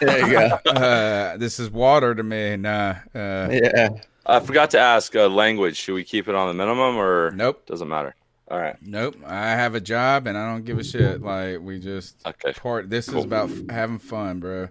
There you go. Uh, this is water to me. Nah. Uh, yeah. I forgot to ask uh, language. Should we keep it on the minimum or Nope. Doesn't matter. All right. Nope. I have a job and I don't give a shit. Like we just Okay. part. This Cool. is about f- having fun, bro.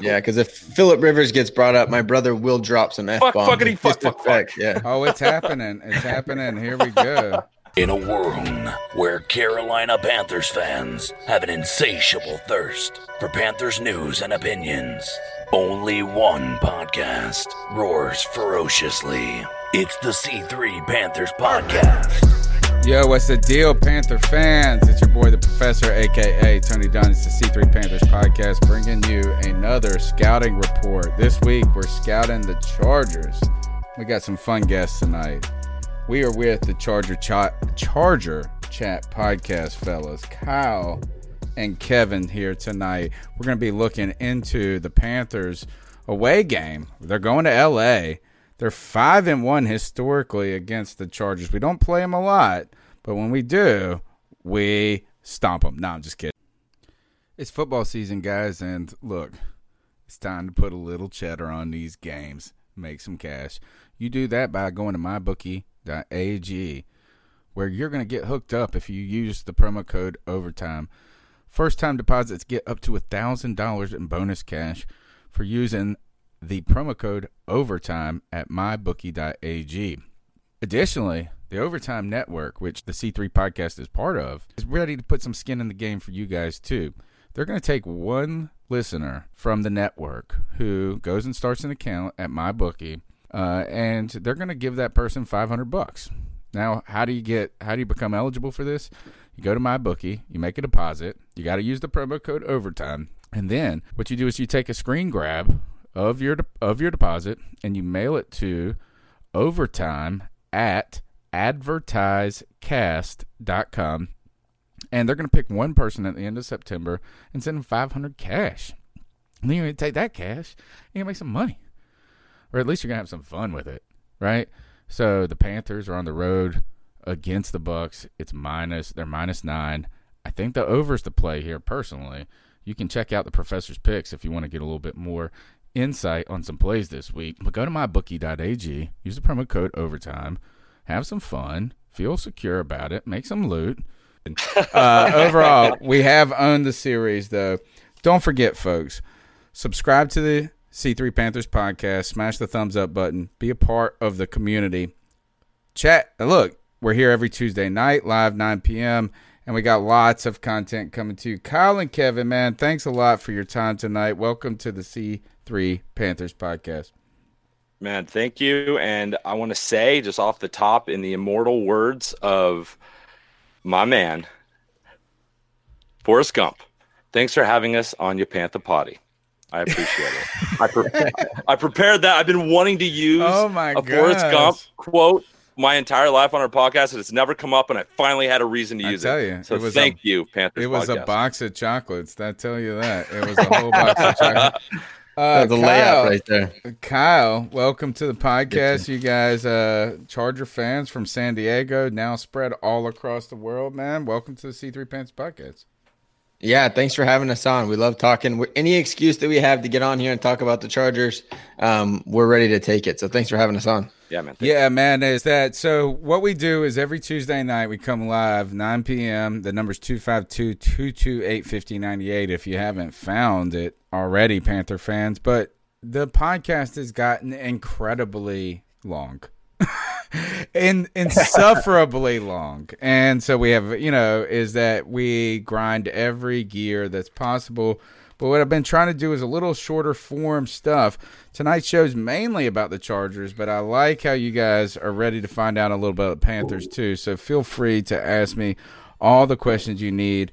Yeah, because if Philip Rivers gets brought up, my brother will drop some f bombs. Fuck, bombs. fuckity, fuck, fuck, fuck. Yeah. Oh, it's happening. It's happening. Here we go. In a world where Carolina Panthers fans have an insatiable thirst for Panthers news and opinions, only one podcast roars ferociously. It's the C3 Panthers Podcast. Yo, what's the deal, Panther fans? It's your boy, the Professor, aka Tony Dunn. It's the C3 Panthers podcast, bringing you another scouting report. This week, we're scouting the Chargers. We got some fun guests tonight. We are with the Charger Chat, Charger Chat podcast, fellas. Kyle and Kevin here tonight. We're going to be looking into the Panthers away game. They're going to LA. They're five and one historically against the Chargers. We don't play them a lot, but when we do, we stomp them. No, I'm just kidding. It's football season, guys, and look, it's time to put a little cheddar on these games, make some cash. You do that by going to mybookie.ag, where you're going to get hooked up if you use the promo code overtime. First time deposits get up to $1,000 in bonus cash for using the promo code overtime at mybookie.ag. Additionally, the Overtime Network, which the C3 podcast is part of, is ready to put some skin in the game for you guys too. They're going to take one listener from the network who goes and starts an account at MyBookie, uh, and they're going to give that person 500 bucks. Now, how do you get? How do you become eligible for this? You go to my bookie, you make a deposit. You got to use the promo code Overtime, and then what you do is you take a screen grab of your of your deposit and you mail it to Overtime at advertisecast.com and they're going to pick one person at the end of September and send them 500 cash. And then to take that cash and you make some money. Or at least you're going to have some fun with it, right? So the Panthers are on the road against the Bucks. It's minus, they're minus nine. I think the over's the play here personally. You can check out the professor's picks if you want to get a little bit more insight on some plays this week. But go to mybookie.ag, use the promo code overtime, have some fun, feel secure about it, make some loot. Uh, overall, we have owned the series, though. Don't forget, folks, subscribe to the C3 Panthers podcast, smash the thumbs up button, be a part of the community. Chat, uh, look, we're here every Tuesday night, live 9 p.m., and we got lots of content coming to you. Kyle and Kevin, man, thanks a lot for your time tonight. Welcome to the C3 Panthers podcast. Man, thank you. And I want to say, just off the top, in the immortal words of my man, Forrest Gump, thanks for having us on your Panther Potty. I appreciate it. I, pre- I prepared that. I've been wanting to use Oh my a Forrest. Gump quote my entire life on our podcast, and it's never come up, and I finally had a reason to I use tell it. you, so it was thank a- you, Panthers It was a box of chocolates. I tell you that. It was a whole box of chocolates. Uh, the Kyle, layout right there. Kyle, welcome to the podcast. You guys, uh, Charger fans from San Diego, now spread all across the world, man. Welcome to the C3 Pants podcast. Yeah, thanks for having us on. We love talking. Any excuse that we have to get on here and talk about the Chargers, um, we're ready to take it. So thanks for having us on. Yeah, man. Yeah, man, is that so? What we do is every Tuesday night we come live 9 p.m. The number's 252 228 5098 if you haven't found it already, Panther fans. But the podcast has gotten incredibly long. in insufferably long. And so we have, you know, is that we grind every gear that's possible. But what I've been trying to do is a little shorter form stuff. Tonight's show's mainly about the Chargers, but I like how you guys are ready to find out a little bit about the Panthers too. So feel free to ask me all the questions you need.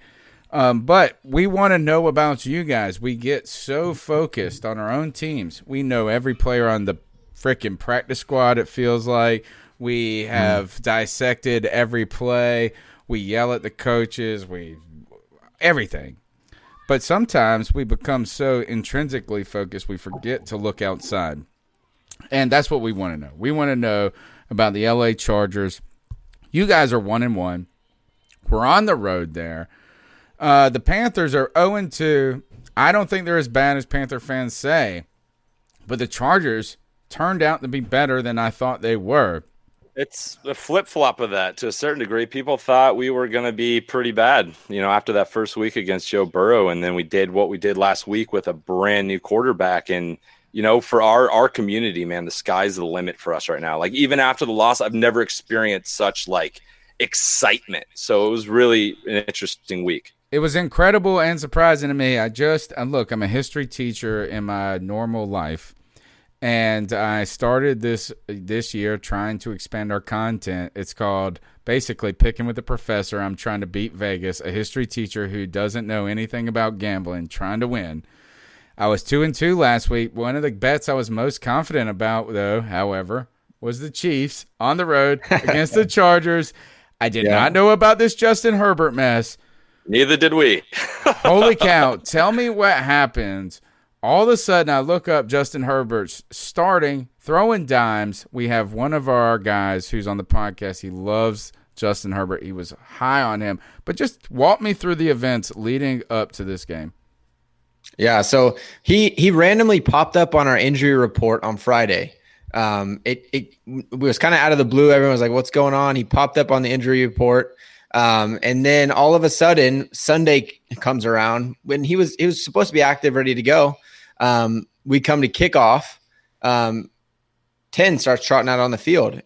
Um, but we want to know about you guys. We get so focused on our own teams. We know every player on the freaking practice squad, it feels like. We have dissected every play. We yell at the coaches. We everything. But sometimes we become so intrinsically focused we forget to look outside. And that's what we want to know. We want to know about the LA Chargers. You guys are one and one. We're on the road there. Uh, the Panthers are 0 and 2. I don't think they're as bad as Panther fans say, but the Chargers turned out to be better than I thought they were. It's a flip flop of that to a certain degree. People thought we were going to be pretty bad, you know, after that first week against Joe Burrow, and then we did what we did last week with a brand new quarterback. And you know, for our our community, man, the sky's the limit for us right now. Like even after the loss, I've never experienced such like excitement. So it was really an interesting week. It was incredible and surprising to me. I just and look, I'm a history teacher in my normal life and I started this this year trying to expand our content. It's called basically picking with the professor. I'm trying to beat Vegas, a history teacher who doesn't know anything about gambling, trying to win. I was two and two last week. One of the bets I was most confident about, though, however, was the Chiefs on the road against the Chargers. I did Yeah. not know about this Justin Herbert mess. Neither did we. Holy cow. Tell me what happens. All of a sudden, I look up Justin Herbert's starting, throwing dimes. We have one of our guys who's on the podcast. He loves Justin Herbert. He was high on him. But just walk me through the events leading up to this game. Yeah, so he he randomly popped up on our injury report on Friday. Um, it it, it was kind of out of the blue. Everyone was like, "What's going on?" He popped up on the injury report, um, and then all of a sudden, Sunday comes around when he was he was supposed to be active, ready to go. Um, we come to kickoff. Um, Ten starts trotting out on the field.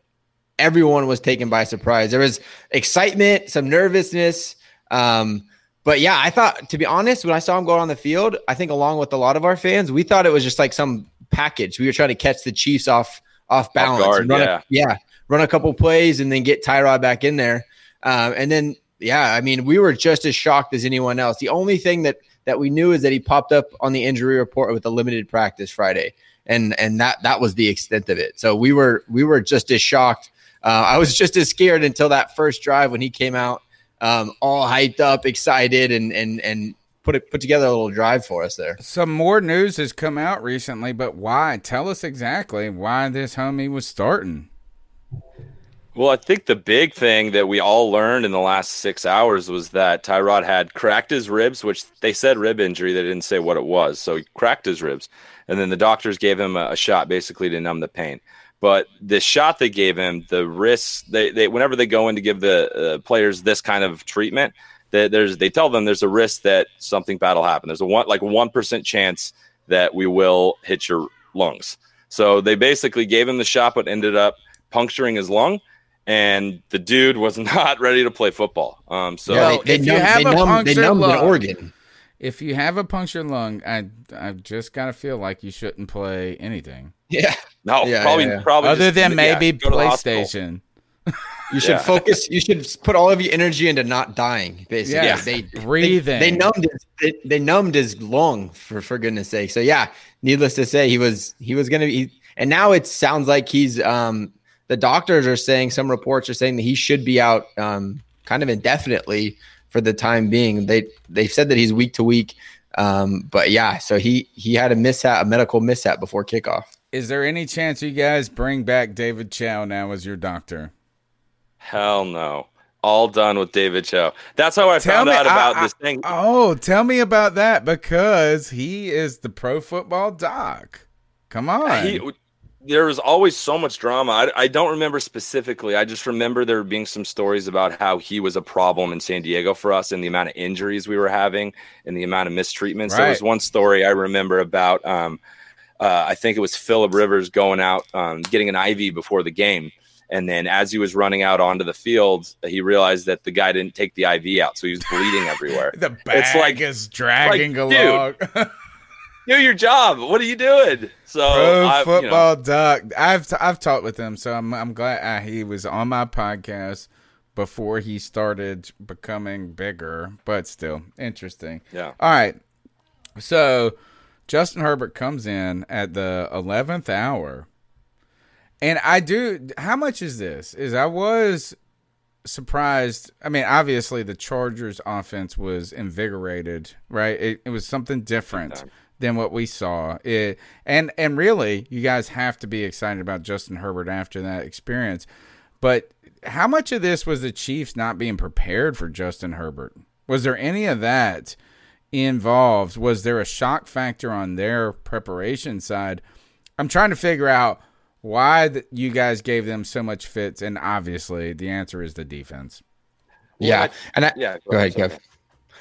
Everyone was taken by surprise. There was excitement, some nervousness. Um, but yeah, I thought to be honest, when I saw him go on the field, I think along with a lot of our fans, we thought it was just like some package. We were trying to catch the Chiefs off off balance, guard, run yeah. a, yeah, run a couple plays and then get Tyrod back in there. Um, and then yeah, I mean, we were just as shocked as anyone else. The only thing that that we knew is that he popped up on the injury report with a limited practice Friday, and and that that was the extent of it. So we were we were just as shocked. Uh, I was just as scared until that first drive when he came out um, all hyped up, excited, and and and put it put together a little drive for us there. Some more news has come out recently, but why? Tell us exactly why this homie was starting. Well, I think the big thing that we all learned in the last six hours was that Tyrod had cracked his ribs, which they said rib injury. They didn't say what it was. So he cracked his ribs. And then the doctors gave him a, a shot basically to numb the pain. But the shot they gave him, the risks, they, they whenever they go in to give the uh, players this kind of treatment, they, there's they tell them there's a risk that something bad will happen. There's a one like one percent chance that we will hit your lungs. So they basically gave him the shot, but ended up puncturing his lung and the dude was not ready to play football. Um, so Yeah. they, if they you numbed, have they a numbed, they punctured numbed an lung- organ. If you have a punctured lung, I I just gotta feel like you shouldn't play anything Yeah, no, Yeah, probably yeah, yeah. probably other just- than maybe go to the hospital. PlayStation. you should Yeah. focus. You should put all of your energy into not dying. Basically, Yeah. they Breathing. They, they numbed his, they, they numbed his lung for for goodness sake. So yeah, needless to say, he was he was gonna be. And now it sounds like he's um the doctors are saying some reports are saying that he should be out um kind of indefinitely for the time being. They they've said that he's week to week. Um, but yeah, so he he had a mishap, a medical mishap before kickoff. Is there any chance you guys bring back David Chao now as your doctor? Hell no. All done with David Chao. That's how I tell found me, out about I, this thing. oh, tell me about that because he is the pro football doc. Come on. He, there was always so much drama. I, I, don't remember specifically. I just remember there being some stories about how he was a problem in San Diego for us and the amount of injuries we were having and the amount of mistreatments. Right. There was one story I remember about, um, uh, I think it was Philip Rivers going out, um, getting an IV before the game. And then as he was running out onto the field, he realized that the guy didn't take the IV out. So he was bleeding everywhere. the bag it's like, is dragging like, along. do your job. What are you doing? So Pro I, football you know. duck. I've t- I've talked with him, so I'm I'm glad uh, he was on my podcast before he started becoming bigger. But still interesting. Yeah. All right. So Justin Herbert comes in at the eleventh hour, and I do. How much is this? Is I was surprised. I mean, obviously the Chargers offense was invigorated, right? It, it was something different than what we saw. It, and and really, you guys have to be excited about Justin Herbert after that experience. But how much of this was the Chiefs not being prepared for Justin Herbert? Was there any of that involved? Was there a shock factor on their preparation side? I'm trying to figure out why the, you guys gave them so much fits, and obviously the answer is the defense. Yeah, and I, yeah, go, go ahead, Kev.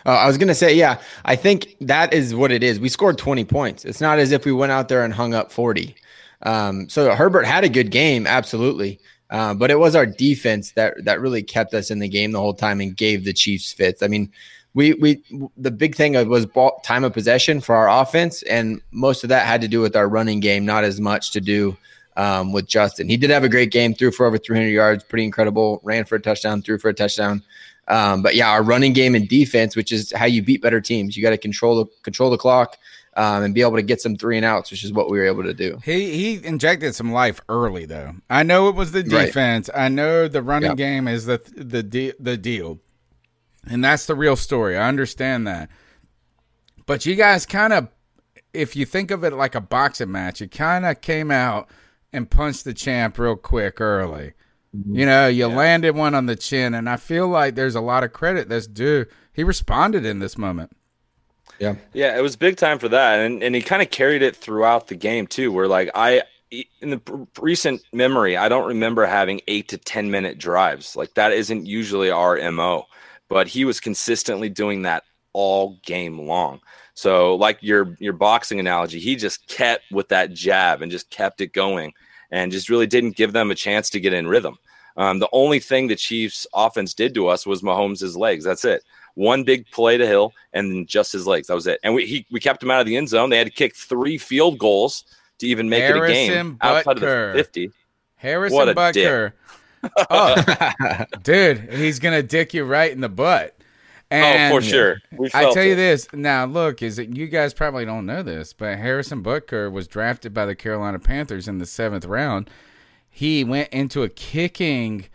Uh, I was going to say, yeah, I think that is what it is. We scored 20 points. It's not as if we went out there and hung up 40. Um, so Herbert had a good game, absolutely. Uh, but it was our defense that that really kept us in the game the whole time and gave the Chiefs fits. I mean, we we the big thing was ball, time of possession for our offense, and most of that had to do with our running game, not as much to do um, with Justin. He did have a great game, threw for over 300 yards, pretty incredible. Ran for a touchdown, threw for a touchdown. Um, but yeah, our running game and defense, which is how you beat better teams, you got to control the control the clock um, and be able to get some three and outs, which is what we were able to do. He he injected some life early though. I know it was the defense. Right. I know the running yep. game is the the de- the deal, and that's the real story. I understand that, but you guys kind of, if you think of it like a boxing match, you kind of came out and punched the champ real quick early. Mm-hmm. You know, you yeah. landed one on the chin, and I feel like there's a lot of credit that's due. He responded in this moment. Yeah, yeah, it was big time for that, and and he kind of carried it throughout the game too. Where like I, in the recent memory, I don't remember having eight to ten minute drives. Like that isn't usually our mo, but he was consistently doing that all game long. So, like your your boxing analogy, he just kept with that jab and just kept it going and just really didn't give them a chance to get in rhythm. Um, the only thing the Chiefs offense did to us was Mahomes' legs. That's it. One big play to Hill and then just his legs. That was it. And we he, we kept him out of the end zone. They had to kick three field goals to even make Harrison it a game Butker. outside of the 50. Harrison what a Butker. oh, dude, he's gonna dick you right in the butt. And oh, for sure. I tell you this now. Look, is it you guys probably don't know this, but Harrison Butker was drafted by the Carolina Panthers in the seventh round. He went into a kicking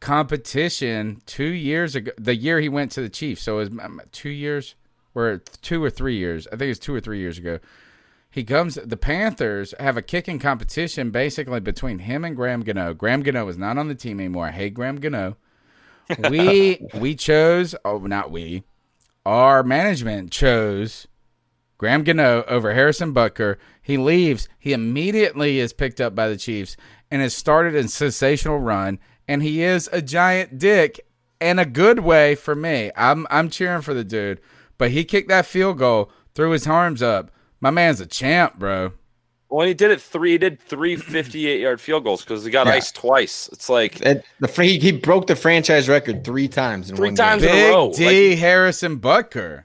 competition two years ago. The year he went to the Chiefs, so it was um, two years, or two or three years. I think it's two or three years ago. He comes. The Panthers have a kicking competition basically between him and Graham Gano. Graham Gano is not on the team anymore. I hate Graham Gano we we chose oh not we our management chose Graham Gano over Harrison Butker. He leaves. He immediately is picked up by the Chiefs and has started a sensational run. And he is a giant dick in a good way for me. I'm I'm cheering for the dude. But he kicked that field goal, threw his arms up. My man's a champ, bro. Well, he did it three. He did three 58 yard field goals because he got yeah. iced twice. It's like it, the he, he broke the franchise record three times in three one times game. in a row. D. Like, Harrison Butker.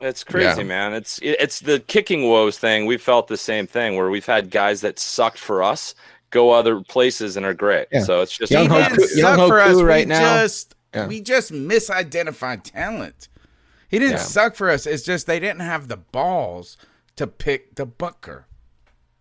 It's crazy, yeah. man. It's it's the kicking woes thing. We felt the same thing where we've had guys that sucked for us go other places and are great. Yeah. So it's just Young he didn't suck for us. Right we now. just we just misidentified talent. He didn't suck for us. It's just they didn't have the balls to pick the Butker.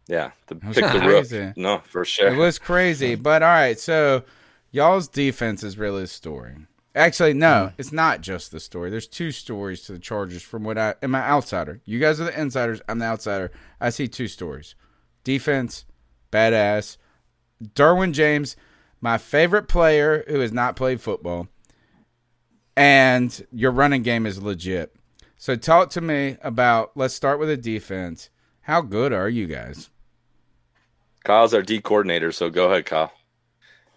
Yeah, the pick the roof. No, for sure. It was crazy, mm. but all right. So y'all's defense is really a story, Actually, no, mm. it's not just the story. There's two stories to the Chargers from what I am an outsider. You guys are the insiders. I'm the outsider. I see two stories. Defense, badass. Derwin James, my favorite player who has not played football. And your running game is legit. So talk to me about let's start with the defense. How good are you guys? Kyle's our D coordinator, so go ahead, Kyle.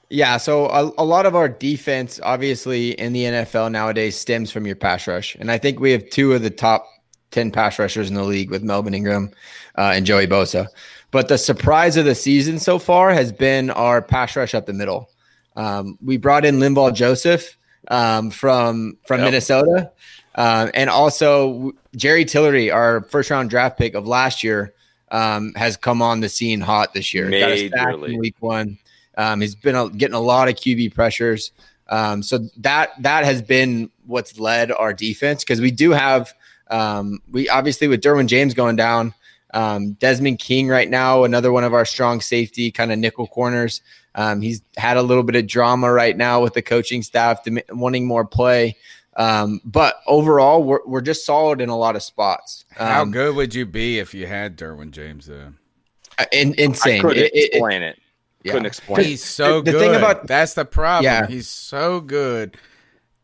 Yeah, so a, a, lot of our defense, obviously in the NFL nowadays, stems from your pass rush, and I think we have two of the top ten pass rushers in the league with Melvin Ingram uh, and Joey Bosa. But the surprise of the season so far has been our pass rush up the middle. Um, we brought in Linval Joseph um, from from yep. Minnesota, um, and also Jerry Tillery, our first round draft pick of last year, um, has come on the scene hot this year. Got a stack in week one. Um, he's been a, getting a lot of QB pressures. Um, so that that has been what's led our defense because we do have um, we obviously with Derwin James going down, um, Desmond King right now, another one of our strong safety kind of nickel corners. Um, he's had a little bit of drama right now with the coaching staff wanting more play. Um, but overall, we're, we're just solid in a lot of spots. How um, good would you be if you had Derwin James there? Uh, in, insane. I couldn't it, explain it. Yeah. Couldn't explain. He's so the, good. The thing about that's the problem. Yeah. He's so good.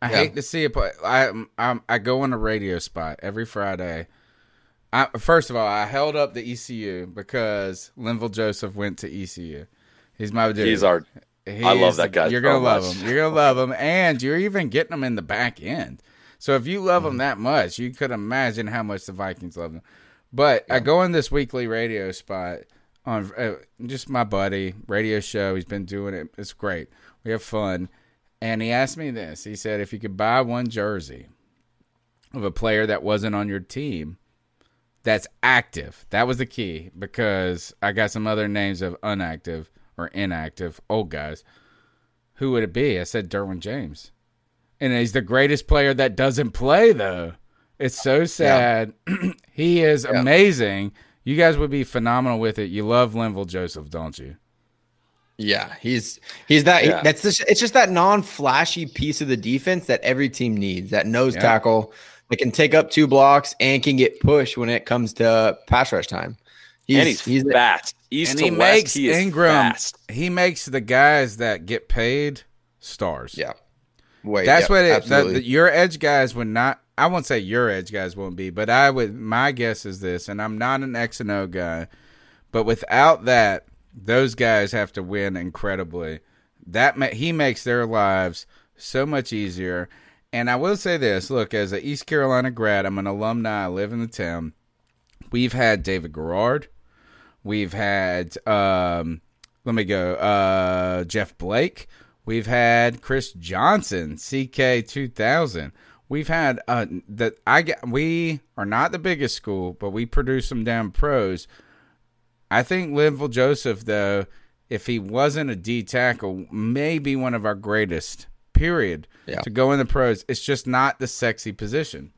I yeah. hate to see it, but I I I go on a radio spot every Friday. I, first of all, I held up the ECU because Linval Joseph went to ECU. He's my dude. He's our. He I love that guy. You're gonna love him. You're gonna love him, and you're even getting him in the back end. So if you love mm. him that much, you could imagine how much the Vikings love him. But yeah. I go in this weekly radio spot on uh, just my buddy radio show. He's been doing it. It's great. We have fun. And he asked me this. He said, if you could buy one jersey of a player that wasn't on your team that's active, that was the key because I got some other names of unactive or inactive old guys. Who would it be? I said Derwin James. And he's the greatest player that doesn't play, though. It's so sad. Yeah. he is yeah. amazing you guys would be phenomenal with it. You love Linval Joseph, don't you? Yeah, he's he's that. Yeah. That's just, it's just that non-flashy piece of the defense that every team needs. That nose yeah. tackle that can take up two blocks and can get pushed when it comes to pass rush time. He's, and he's, he's fast. East and he west, makes he Ingram. Fast. He makes the guys that get paid stars. Yeah, Wait, that's yeah, what it. your edge guys would not I won't say your edge guys won't be, but I would. My guess is this, and I'm not an X and O guy, but without that, those guys have to win incredibly. That ma- he makes their lives so much easier. And I will say this: look, as an East Carolina grad, I'm an alumni. I live in the town. We've had David Garrard. We've had um, let me go uh, Jeff Blake. We've had Chris Johnson, CK 2000 we've had uh that I get we are not the biggest school, but we produce some damn pros. I think Linval Joseph though, if he wasn't a D tackle, maybe one of our greatest. Period. Yeah. To go in the pros, it's just not the sexy position.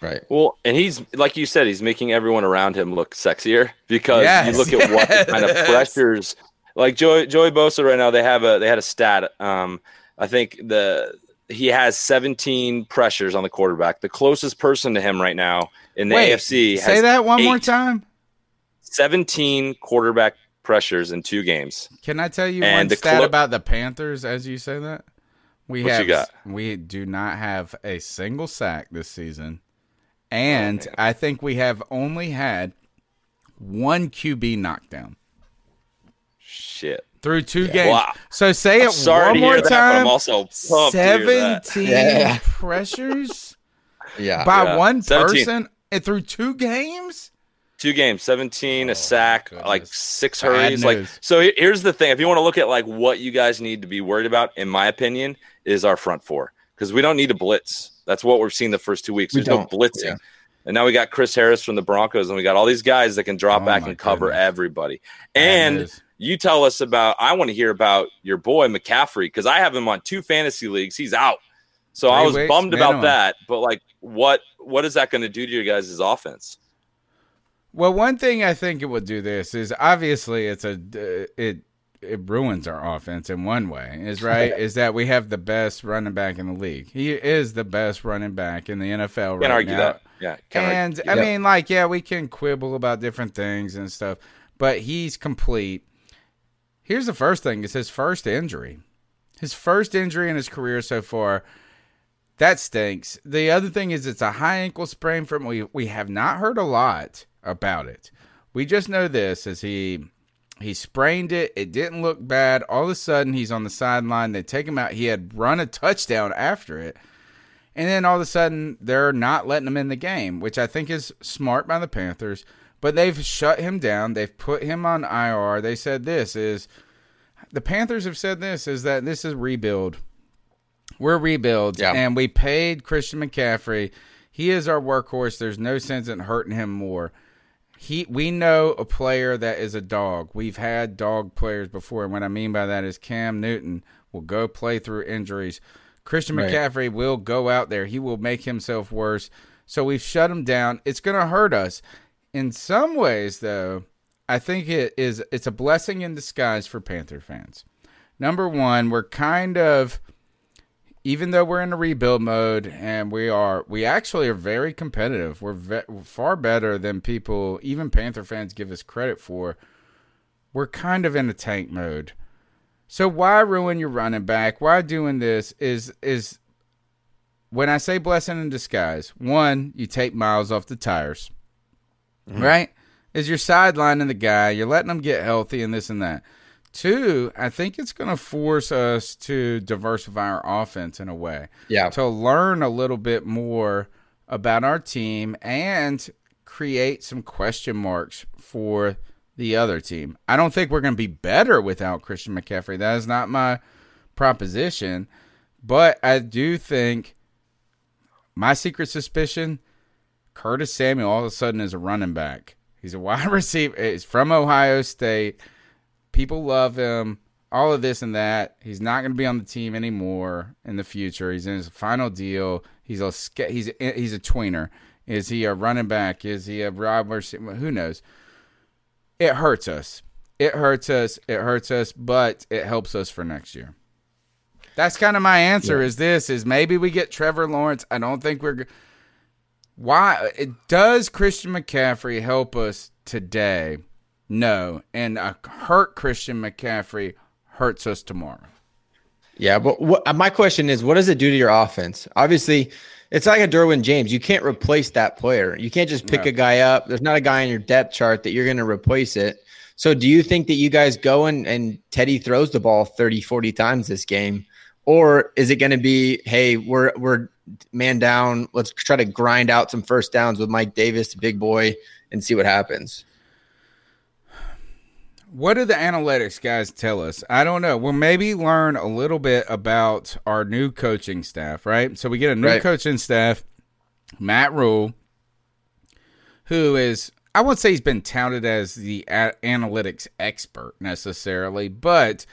Right. Well, and he's like you said, he's making everyone around him look sexier because yes, you look at yes. what kind of pressures. Like Joey Joey Bosa right now, they have a they had a stat. Um, I think the he has 17 pressures on the quarterback. The closest person to him right now in the Wait, AFC say that one eight. more time. 17 quarterback pressures in two games. Can I tell you and one stat clo- about the Panthers as you say that? We what have we do not have a single sack this season. And oh, I think we have only had one QB knockdown. Shit through two yeah. games. Well, so say I'm it one more that, time. I'm also seventeen yeah. pressures. yeah, by yeah. one 17. person and through two games. Two games, seventeen, oh, a sack, like six hurries. Like so. Here's the thing: if you want to look at like what you guys need to be worried about, in my opinion, is our front four because we don't need a blitz. That's what we've seen the first two weeks. There's no blitzing. And now we got Chris Harris from the Broncos, and we got all these guys that can drop oh back and cover goodness. everybody. And you tell us about. I want to hear about your boy McCaffrey because I have him on two fantasy leagues. He's out, so Three I was weeks, bummed about that. But like, what what is that going to do to your guys' offense? Well, one thing I think it would do this is obviously it's a uh, it it ruins our offense in one way. Is right is that we have the best running back in the league. He is the best running back in the NFL Can't right argue now. that. Yeah. Can't argue- And I mean, like, yeah, we can quibble about different things and stuff, but he's complete. Here's the first thing: it's his first injury, his first injury in his career so far. That stinks. The other thing is, it's a high ankle sprain. From we we have not heard a lot about it. We just know this: as he he sprained it. It didn't look bad. All of a sudden, he's on the sideline. They take him out. He had run a touchdown after it. And then all of a sudden, they're not letting him in the game, which I think is smart by the Panthers. But they've shut him down. They've put him on IR. They said this is the Panthers have said this is that this is rebuild. We're rebuild, Yeah. and we paid Christian McCaffrey. He is our workhorse. There's no sense in hurting him more. He, we know a player that is a dog. We've had dog players before, and what I mean by that is Cam Newton will go play through injuries. Christian Right. McCaffrey will go out there. He will make himself worse. So we've shut him down. It's going to hurt us. In some ways, though, I think it is. It's a blessing in disguise for Panther fans. Number one, we're kind of, even though we're in a rebuild mode, and we are, we actually are very competitive. We're ve- far better than people, even Panther fans, give us credit for. We're kind of in a tank mode. So why ruin your running back? Why doing this is is when I say blessing in disguise. One, you take miles off the tires, mm-hmm. right? Is you're sidelining the guy, you're letting him get healthy and this and that. Two, I think it's going to force us to diversify our offense in a way Yeah. to learn a little bit more about our team and create some question marks for the other team. I don't think we're going to be better without Christian McCaffrey. That is not my proposition, but I do think my secret suspicion Curtis Samuel all of a sudden is a running back. He's a wide receiver. He's from Ohio State. People love him. All of this and that. He's not going to be on the team anymore in the future. He's in his final deal. He's a he's a, he's a tweener. Is he a running back? Is he a robber? Who knows? It hurts us. It hurts us. It hurts us, but it helps us for next year. That's kind of my answer. Is this is maybe we get Trevor Lawrence? I don't think we're. Why it does Christian McCaffrey help us today? No, and a hurt Christian McCaffrey hurts us tomorrow. Yeah, but what, uh, my question is, what does it do to your offense? Obviously, it's like a Derwin James. You can't replace that player. You can't just pick No. a guy up. There's not a guy in your depth chart that you're going to replace it. So, do you think that you guys go and, and Teddy throws the ball 30, 40 times this game? Or is it going to be, hey, we're we're man down. Let's try to grind out some first downs with Mike Davis, big boy, and see what happens. What do the analytics guys tell us? I don't know. We'll maybe learn a little bit about our new coaching staff, right? So we get a new Right. coaching staff, Matt Rhule, who is, I won't say he's been touted as the a- analytics expert necessarily, but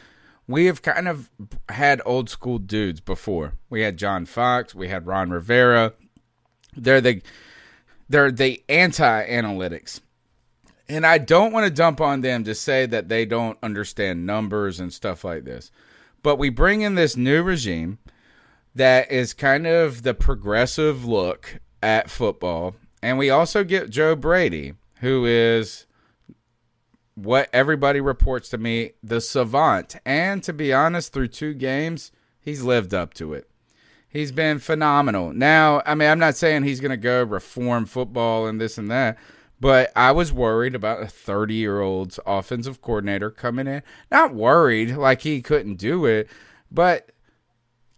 we have kind of had old school dudes before. We had John Fox, we had Ron Rivera. They're the they're the anti analytics. And I don't want to dump on them to say that they don't understand numbers and stuff like this. But we bring in this new regime that is kind of the progressive look at football. And we also get Joe Brady, who is what everybody reports to me the savant. And to be honest, through two games, he's lived up to it. He's been phenomenal. Now, I mean, I'm not saying he's going to go reform football and this and that, but I was worried about a 30 year old's offensive coordinator coming in. Not worried like he couldn't do it, but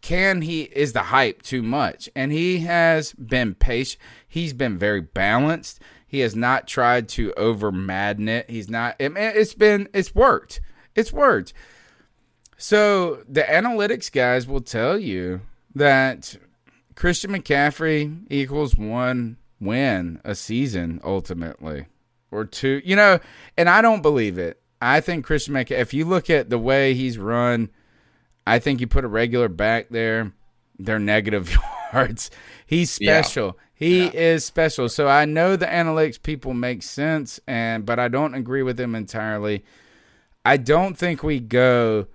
can he, is the hype too much? And he has been patient. He's been very balanced. He has not tried to over madden it. He's not, it, it's been, it's worked. It's worked. So the analytics guys will tell you that Christian McCaffrey equals one win a season ultimately, or two. You know, and I don't believe it. I think Christian McCaffrey. If you look at the way he's run, I think you put a regular back there, they're negative yards. He's Yeah. special. He is special. So I know the analytics people make sense, and but I don't agree with them entirely. I don't think we go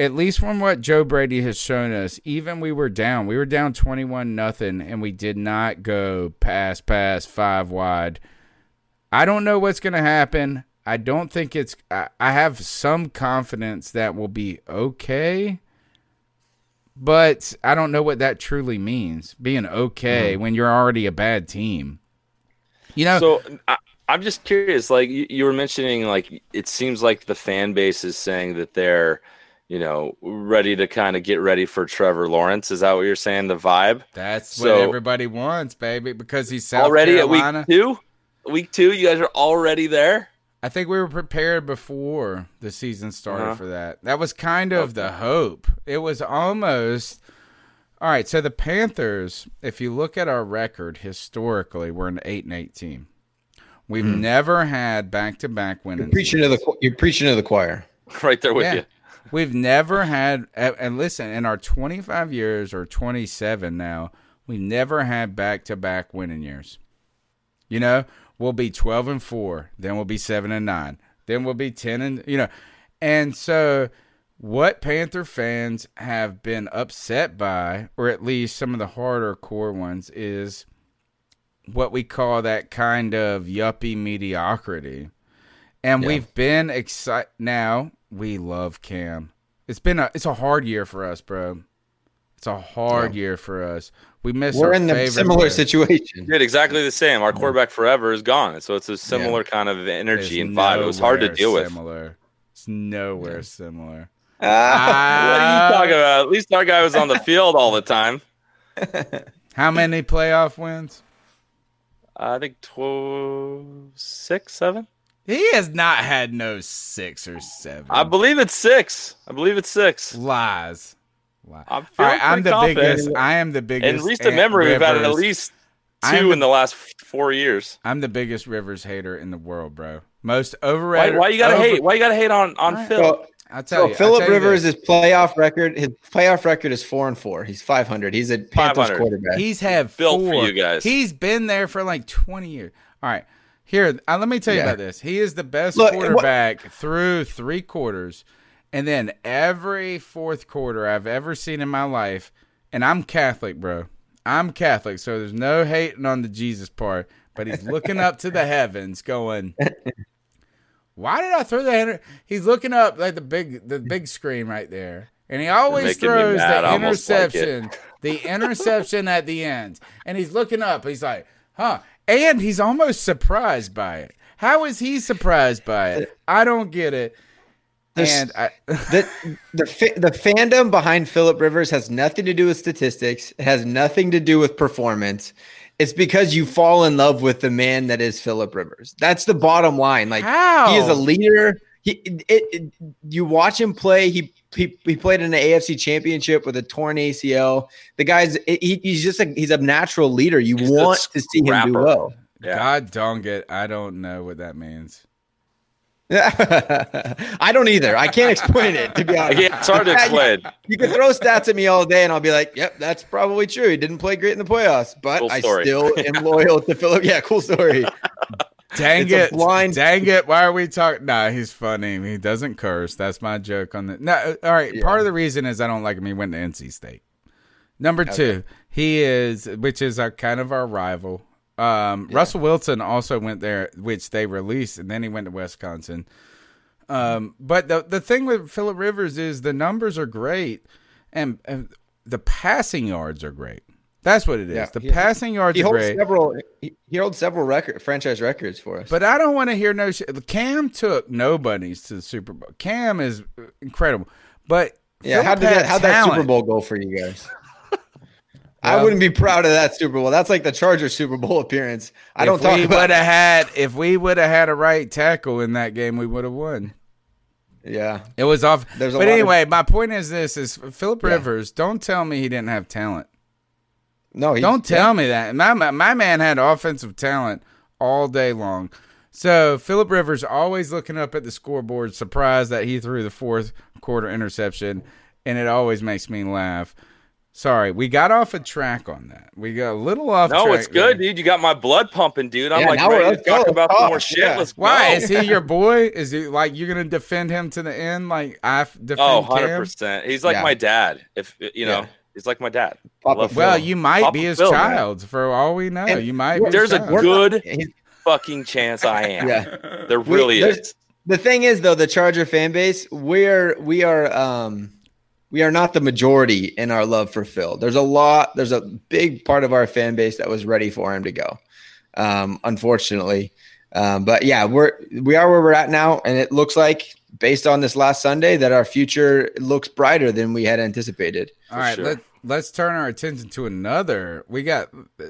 at least from what Joe Brady has shown us, even we were down. We were down 21 nothing and we did not go pass pass five wide. I don't know what's going to happen. I don't think it's I, I have some confidence that will be okay. But I don't know what that truly means. Being okay Mm-hmm. when you're already a bad team. You know, So I, I'm just curious. Like you, you were mentioning, like it seems like the fan base is saying that they're, you know, ready to kind of get ready for Trevor Lawrence. Is that what you're saying? The vibe that's so- what everybody wants, baby, because he's South already Carolina. at week two. Week two, you guys are already there. I think we were prepared before the season started Uh-huh. for that. That was kind of the hope. It was almost all right. So the Panthers, if you look at our record historically, we're an eight and eight team. We've never had back to back You're winning. preaching to the you're preaching to the choir. Right there with Yeah. you. We've never had, and listen, in our 25 years or 27 now, we've never had back to back winning years. You know, we'll be 12 and 4, then we'll be 7 and 9, then we'll be 10 and, you know, and so what Panther fans have been upset by, or at least some of the harder core ones, is what we call that kind of yuppie mediocrity. And Yeah. we've been excited. Now we love Cam. It's been a it's a hard year for us, bro. It's a hard year for us. We miss. We're our in the favorite similar player. situation. Did exactly the same. Our quarterback forever is gone, so it's a similar kind of energy It's and vibe. It was hard to nowhere deal with. Similar. It's nowhere similar. Ah, What are you talking about? At least our guy was on the field all the time. How many playoff wins? I think 12, six, seven. He has not had no six or seven. I believe it's six. I believe it's six. Lies. Lies. I'm All right, I'm the biggest. I am the biggest. In recent Ant memory, we've had at least two the- in the last four years. I'm the biggest Rivers hater in the world, bro. Most overrated. why you gotta over- hate? Why you gotta hate on on Alright. Phil? So, I'll tell so you. Philip tell Rivers' this. his playoff record, his playoff record is four and four. He's five hundred. He's a Panthers quarterback. He's had Built for four. you guys. He's been there for like 20 years. All right. Here, uh, let me tell you Yeah. about this. He is the best Look, what- quarterback through three quarters. And then every fourth quarter I've ever seen in my life, and I'm Catholic, bro. I'm Catholic, so there's no hating on the Jesus part, but he's looking up to the heavens going, Why did I throw that? He's looking up like the big the big screen right there. And he always throws mad. the I almost like interception, the interception at the end. And he's looking up. He's like, huh. And he's almost surprised by it. How is he surprised by it? I don't get it. And I, the the the fandom behind Philip Rivers has nothing to do with statistics. It has nothing to do with performance. It's because you fall in love with the man that is Philip Rivers. That's the bottom line. Like How? he is a leader. He it, it, you watch him play. He, he he played in the AFC Championship with a torn ACL. The guy's he, he's just a he's a natural leader. You He's want to see him do well. Yeah. God dong it. I don't know what that means. I don't either. I can't explain it to be honest. Yeah, it's hard to explain. You can throw stats at me all day, and I'll be like, "Yep, that's probably true. He didn't play great in the playoffs, but Cool I still am loyal to Philip." Yeah, cool story. Dang It's it. blind- Dang it. Why are we talking? Nah, he's funny. He doesn't curse. That's my joke on the. No, uh, all right. Yeah. Part of the reason is I don't like him. He went to NC State. Number two, he is, which is our kind of our rival. Um, Russell Wilson also went there, which they released, and then he went to Wisconsin. Um, but the the thing with Philip Rivers is the numbers are great, and, and the passing yards are great. That's what it is. Yeah, the he- passing yards He are holds great. several. He, he holds several record franchise records for us. But I don't want to hear no shit. Cam took nobodies to the Super Bowl. Cam is uh, incredible. But yeah, how did that? How that Super. Bowl go for you guys? I wouldn't be proud of that Super Bowl. That's like the Chargers Super Bowl appearance. I don't talk we would have had if we would have had a right tackle in that game, we would have won. Yeah, It was off. There's but lot of- anyway, my point is this: is Philip Yeah. Rivers. Don't tell me he didn't have talent. No, he's, Don't tell me that. My, my my man had offensive talent all day long. So Philip Rivers always looking up at the scoreboard, surprised that he threw the fourth quarter interception, and it always makes me laugh. Sorry, we got off a track on that. We got a little off. No, track it's good, there. dude. You got my blood pumping, dude. I'm Yeah, like ready to talk about talk, more shit. yeah. Let's Why go. is he your boy? Is he like you're gonna defend him to the end? Like I f- defend Oh, Cam? 100 percent. He's like Yeah. my dad. If you know, Yeah. He's like my dad. Papa Well, Phil. you might Papa be his Phil, man. child for all we know. And you might. Be There's his a child. good fucking chance I am. Yeah. There really there's- is. The thing is, though, the Charger fan base, we're we are um we are not the majority in our love for Phil. There's a lot. There's a big part of our fan base that was ready for him to go. Um, unfortunately, um, but yeah, we're we are where we're at now, and it looks like based on this last Sunday that our future looks brighter than we had anticipated. All right, sure. let, let's turn our attention to another. We got uh,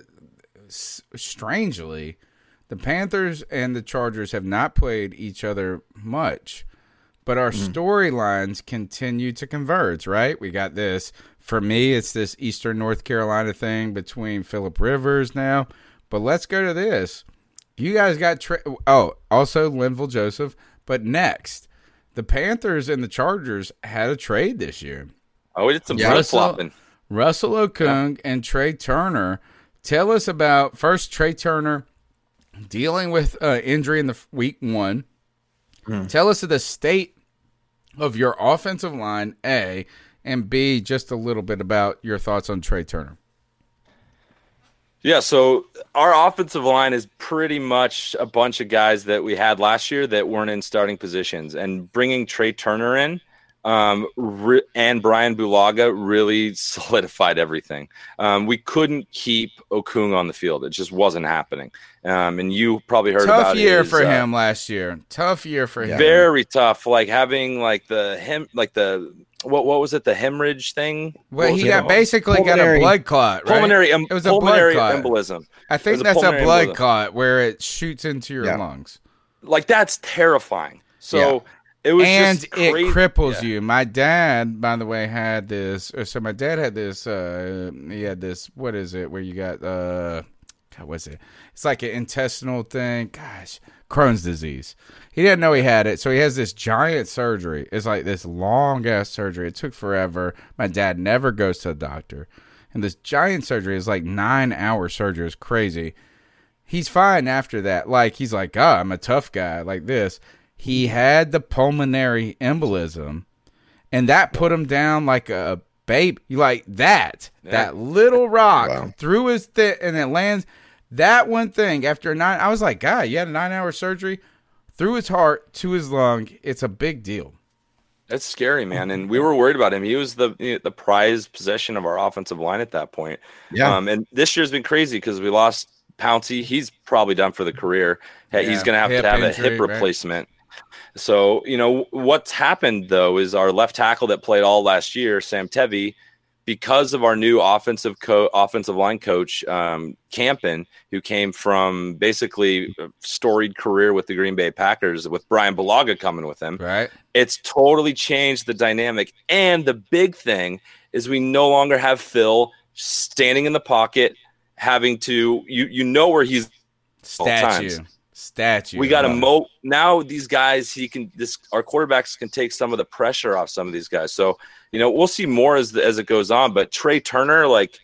strangely, the Panthers and the Chargers have not played each other much, but our storylines continue to converge. Right? We got this. For me, it's this Eastern North Carolina thing between Philip Rivers now. But let's go to this. You guys got tra- oh, also Linval Joseph. But next, the Panthers and the Chargers had a trade this year. Oh, we did some Yeah. flip flopping. Russell Okung and Trai Turner. Tell us about first Trai Turner dealing with uh, injury in the week one. Tell us of the state of your offensive line, A, and B, just a little bit about your thoughts on Trai Turner. Yeah, so our offensive line is pretty much a bunch of guys that we had last year that weren't in starting positions, and bringing Trai Turner in um, re- and Brian Bulaga really solidified everything. Um, we couldn't keep Okung on the field; it just wasn't happening. Um, and you probably heard Tough about year his, for uh, him last year. Tough year for him. Very tough. Like having like the hem, like the what what was it? The hemorrhage thing. well, he got called? basically got a blood clot. Right? pulmonary. em- It was a pulmonary blood clot. embolism. I think was a that's a blood embolism. clot where it shoots into your Yeah. lungs. Like that's terrifying. So Yeah. It was and just it cripples Yeah. you. My dad, by the way, had this. Or so my dad had this. Uh, he had this. What is it? Where you got uh, God, what's it? It's like an intestinal thing. Gosh, Crohn's disease. He didn't know he had it, so he has this giant surgery. It's like this long ass surgery. It took forever. My dad never goes to the doctor, and this giant surgery is like nine hour surgery. It's crazy he's fine after that. Like he's like, oh, I'm a tough guy like this. He had the pulmonary embolism, and that put him down like a baby, like that. That little rock Wow. through his thing, and it lands. That one thing after nine, I was like, God, you had a nine hour surgery through his heart to his lung. It's a big deal. That's scary, man. And we were worried about him. He was the the prized possession of our offensive line at that point. Yeah. Um, and this year's been crazy because we lost Pouncey. He's probably done for the career. Hey, Yeah, He's going to have hip to have injury, a hip right. So you know what's happened though is our left tackle that played all last year, Sam Tevi, because of our new offensive co- offensive line coach um, Campen, who came from basically a storied career with the Green Bay Packers, with Brian Bulaga coming with him Right? it's totally changed the dynamic. And the big thing is we no longer have Phil standing in the pocket, having to you you know where he's all Statue. Statue. we got Uh, mo now these guys he can this our quarterbacks can take some of the pressure off some of these guys. So, you know, we'll see more as the, as it goes on, but Trai Turner like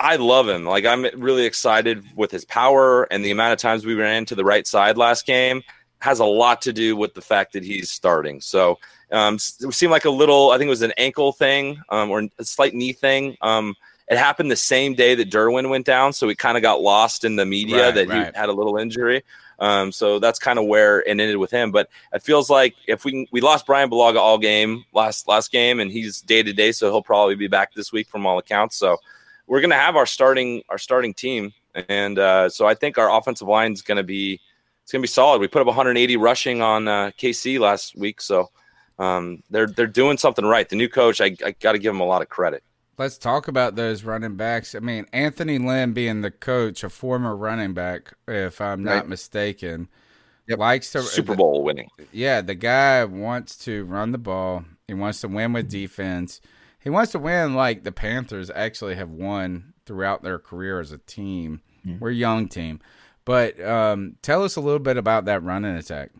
I love him. Like I'm really excited with his power and the amount of times we ran to the right side last game has a lot to do with the fact that he's starting. So um, it seemed like a little. I think it was an ankle thing um, or a slight knee thing. Um, it happened the same day that Derwin went down, so we kind of got lost in the media Right, that right. he had a little injury. Um, so that's kind of where it ended with him. But it feels like if we we lost Brian Bulaga all game last last game, and he's day to day, so he'll probably be back this week from all accounts. So we're gonna have our starting our starting team, and uh, so I think our offensive line is gonna be it's gonna be solid. We put up 180 rushing on uh, KC last week, so um, they're they're doing something right. The new coach, I, I got to give him a lot of credit. Let's talk about those running backs. I mean, Anthony Lynn being the coach, a former running back, if I'm not Right. mistaken, Yep. likes to Super Bowl winning. Yeah, the guy wants to run the ball. He wants to win with defense. He wants to win like the Panthers actually have won throughout their career as a team. We're a young team. But um, tell us a little bit about that running attack.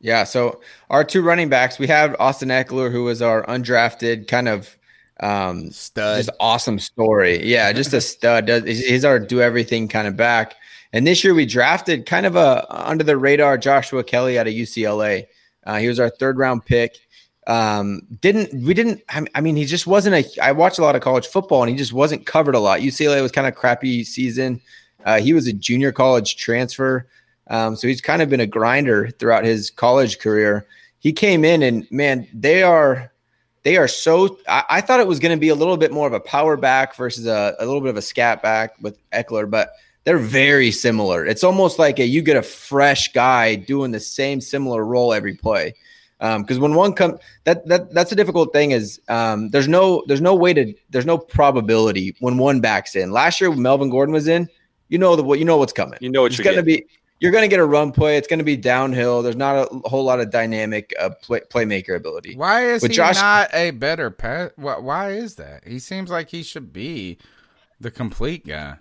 Yeah, so our two running backs, we have Austin Ekeler, who was our undrafted kind of Um, Stud. just awesome story. Yeah, just a stud. Does he's our do everything kind of back. And this year we drafted kind of a under the radar Joshua Kelley out of UCLA. Uh, he was our third round pick. Um, didn't we didn't I mean he just wasn't a I watched a lot of college football and he just wasn't covered a lot. UCLA was kind of crappy season. Uh, he was a junior college transfer. Um, so he's kind of been a grinder throughout his college career. He came in and man, they are they are so I, I thought it was going to be a little bit more of a power back versus a, a little bit of a scat back with Ekeler, but they're very similar. It's almost like a, you get a fresh guy doing the same similar role every play. Because um, when one comes, that that that's a difficult thing. Is um, there's no there's no way to there's no probability when one backs in. Last year, when Melvin Gordon was in, you know the what you know what's coming. You know what it's going to be. You're going to get a run play. It's going to be downhill. There's not a whole lot of dynamic uh, play, playmaker ability. Why is With he Josh- not a better pass? Why, why is that? He seems like he should be the complete guy.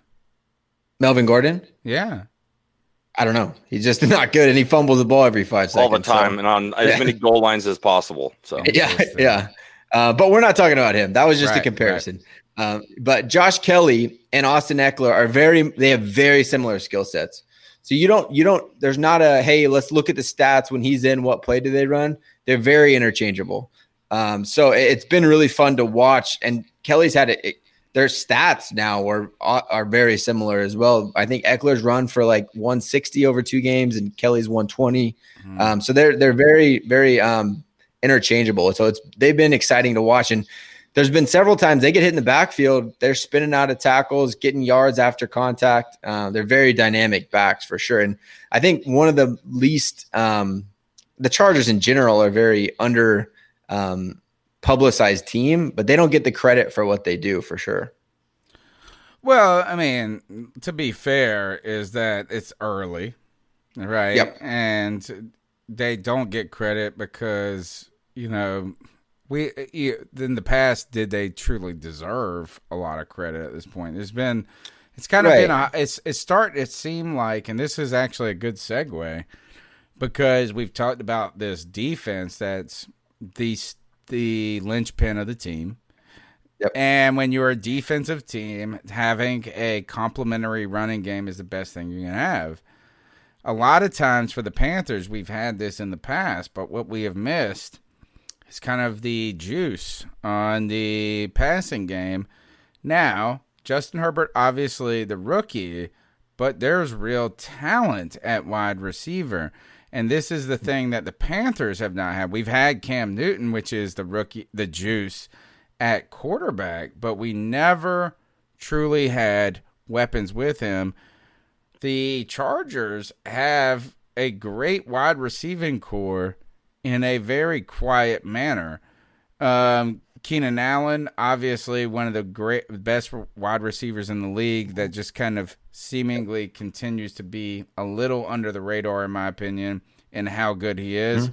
Melvin Gordon. Yeah. I don't know. He's just not good, and he fumbles the ball every five seconds. all the time so- and on as Yeah. many goal lines as possible. So yeah, yeah. Uh, but we're not talking about him. That was just Right, a comparison. Um, but Josh Kelley and Austin Ekeler are very. They have very similar skill sets. So you don't. You don't. There's not a hey. Let's look at the stats when he's in. What play do they run? They're very interchangeable. Um, so it- it's been really fun to watch. And Kelley's had it. it their stats now are are very similar as well. I think Ekeler's run for like 160 over two games, and Kelley's 120. Mhm. Um, so they're they're very very um, interchangeable. So it's they've been exciting to watch, and there's been several times they get hit in the backfield. They're spinning out of tackles, getting yards after contact. Uh, they're very dynamic backs for sure. And I think one of the least um, the Chargers in general are very under um, publicized team, but they don't get the credit for what they do for sure. Well, I mean, to be fair, is that it's early, right? Yep. And they don't get credit because you know we uh, in the past did they truly deserve a lot of credit at this point? There's been it's kind of Right. been a it's it start it seemed like, and this is actually a good segue because we've talked about this defense that's the the linchpin of the team. Yep. And when you're a defensive team, having a complementary running game is the best thing you can have. A lot of times for the Panthers, we've had this in the past, but what we have missed is kind of the juice on the passing game. Now, Justin Herbert, obviously the rookie, but there's real talent at wide receiver. And this is the thing that the Panthers have not had. We've had Cam Newton, which is the rookie, the juice at quarterback, but we never truly had weapons with him. The Chargers have a great wide receiving corps in a very quiet manner. Um, Keenan Allen, obviously one of the great, best wide receivers in the league, that just kind of seemingly continues to be a little under the radar, in my opinion, in how good he is,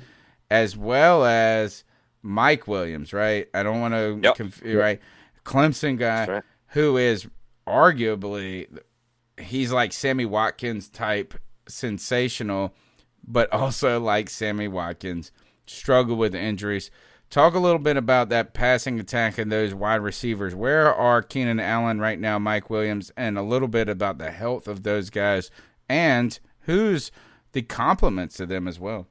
as well as Mike Williams. Right? I don't want to Yep. confuse. Right? Clemson guy right. who is arguably he's like Sammy Watkins type sensational, but also like Sammy Watkins struggle with injuries. Talk a little bit about that passing attack and those wide receivers. Where are Keenan Allen right now, Mike Williams, and a little bit about the health of those guys and who's the compliments to them as well.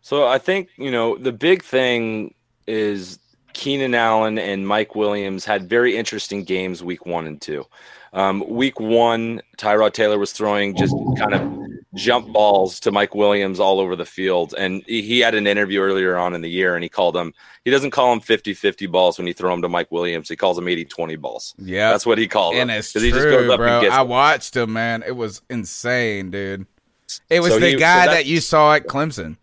So I think, you know, the big thing is Keenan Allen and Mike Williams had very interesting games week one and two. Um, week one, Tyrod Taylor was throwing just kind of jump balls to Mike Williams all over the field. And he, had an interview earlier on in the year and he called them, he doesn't call them 50 50 balls when you throw them to Mike Williams. He calls them 80 20 balls. Yeah, That's what he called and them. it's true, he just goes up bro. I watched him, man. It was insane, dude. It was So the he- guy that- that you saw at Clemson.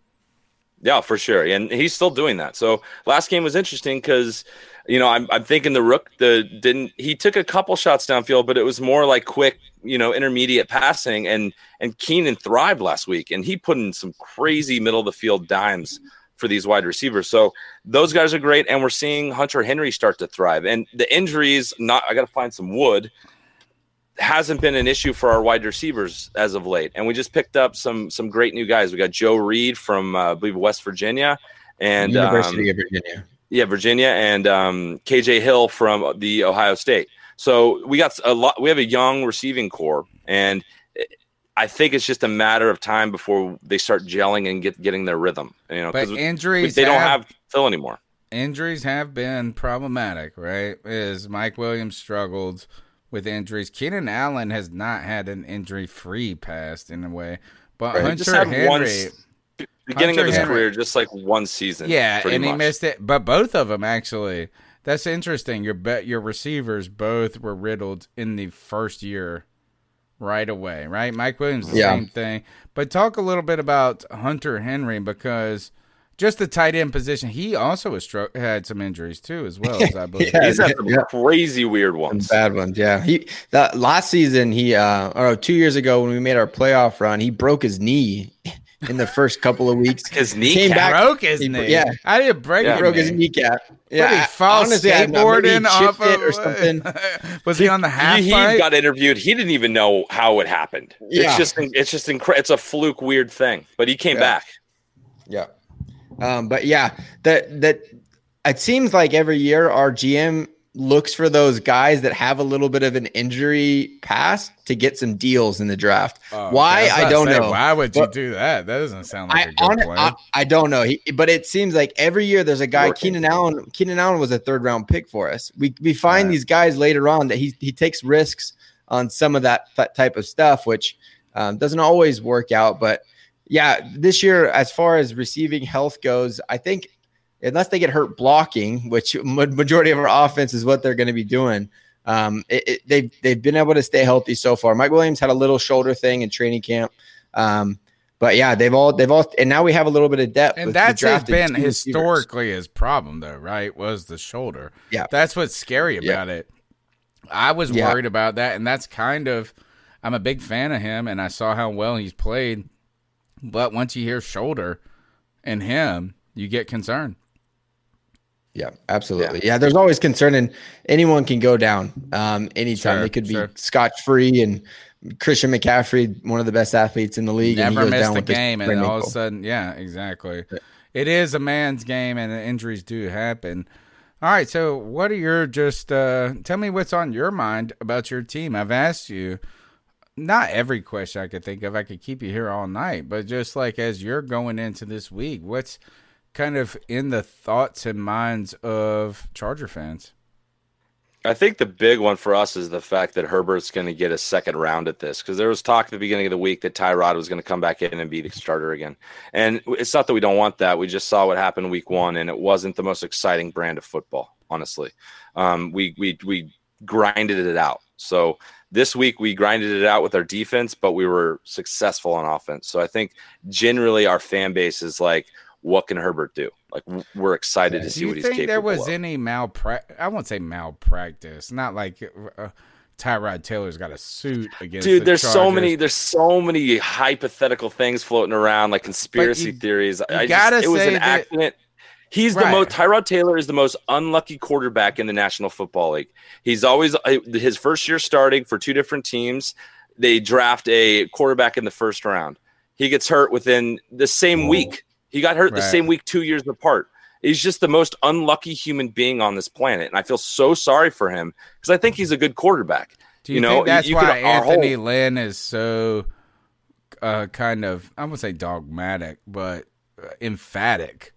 Yeah, for sure, and he's still doing that. So last game was interesting because, you know, I'm I'm thinking the rook the didn't he took a couple shots downfield, but it was more like quick, you know, intermediate passing, and and Keenan thrived last week, and he put in some crazy middle of the field dimes for these wide receivers. So those guys are great, and we're seeing Hunter Henry start to thrive, and the injuries. Not I got to find some wood hasn't been an issue for our wide receivers as of late. And we just picked up some some great new guys. We got Joe Reed from uh, I believe West Virginia, and University um, of Virginia. Yeah, Virginia and um, KJ Hill from the Ohio State. So we got a lot. We have a young receiving corps, and I think it's just a matter of time before they start gelling and get getting their rhythm. You know, but injuries they don't have Phil anymore. Injuries have been problematic, right? Is Mike Williams struggled with injuries, Keenan Allen has not had an injury-free past in a way, but right. Hunter Henry. One, beginning Hunter of his Henry, career, just like one season. Yeah, and much. he missed it. But both of them actually. That's interesting. Your bet your receivers both were riddled in the first year right away, right? Mike Williams, the yeah. same thing. But talk a little bit about Hunter Henry because just the tight end position, he also has stro- had some injuries too, as well as I believe. yeah, He's had some yeah. crazy weird ones, some bad ones. Yeah, he that last season he uh or two years ago when we made our playoff run, he broke his knee in the first couple of weeks. His knee came back, broke his he, knee. Yeah, I didn't break. Yeah, broke his kneecap. Yeah, he fall honestly, skateboarding off of, or something. was he on the half? He, he got interviewed. He didn't even know how it happened. Yeah. It's just it's just incredible. It's a fluke, weird thing. But he came yeah. back. Yeah. Um, but yeah, that that it seems like every year our GM looks for those guys that have a little bit of an injury past to get some deals in the draft. Oh, Why I don't know. Why would but you do that? That doesn't sound like I, a good on, plan. I, I, don't know. He, but it seems like every year there's a guy. Keenan Allen. Keenan Allen was a third round pick for us. We we find right. these guys later on that he he takes risks on some of that, that type of stuff, which um, doesn't always work out. But yeah, this year as far as receiving health goes, I think unless they get hurt blocking, which majority of our offense is what they're going to be doing. Um, it, it, they've they've been able to stay healthy so far. Mike Williams had a little shoulder thing in training camp, um, but yeah, they've all they've all and now we have a little bit of depth. And that's been historically his problem, though, right? Was the shoulder? Yeah, that's what's scary about yeah. it. I was yeah. worried about that, and that's kind of I'm a big fan of him, and I saw how well he's played. But once you hear shoulder and him, you get concerned. Yeah, absolutely. Yeah. yeah. there's always concern, and anyone can go down um, anytime. Sure, they could be sure. scotch free, and Christian McCaffrey, one of the best athletes in the league, never and missed a game, and all of a sudden, yeah, exactly. Yeah. It is a man's game, and injuries do happen. All right, so what are your just uh, tell me what's on your mind about your team? I've asked you not every question I could think of. I could keep you here all night, but just like as you're going into this week, what's kind of in the thoughts and minds of Charger fans? I think the big one for us is the fact that Herbert's going to get a second round at this because there was talk at the beginning of the week that Tyrod was going to come back in and be the starter again. And it's not that we don't want that. We just saw what happened week one, and it wasn't the most exciting brand of football, honestly. Um, we, we, we grinded it out. So this week we grinded it out with our defense, but we were successful on offense. So I think generally our fan base is like, what can Herbert do? Like we're excited to see what he's capable. Do you think there was of. any malpractice? I won't say malpractice. Not like uh, Tyrod Taylor's got a suit against. Dude, the there's Chargers. so many. There's so many hypothetical things floating around, like conspiracy you, theories. You I gotta just, it was an that, accident. He's right. the most Tyrod Taylor is the most unlucky quarterback in the National Football League. He's always uh, his first year starting for two different teams. They draft a quarterback in the first round. He gets hurt within the same week he got hurt right. the same week, two years apart. He's just the most unlucky human being on this planet, and I feel so sorry for him because I think he's a good quarterback. Do you, you know, that's you why could, Anthony whole... Lynn is so uh, kind of I won't say dogmatic, but uh, emphatic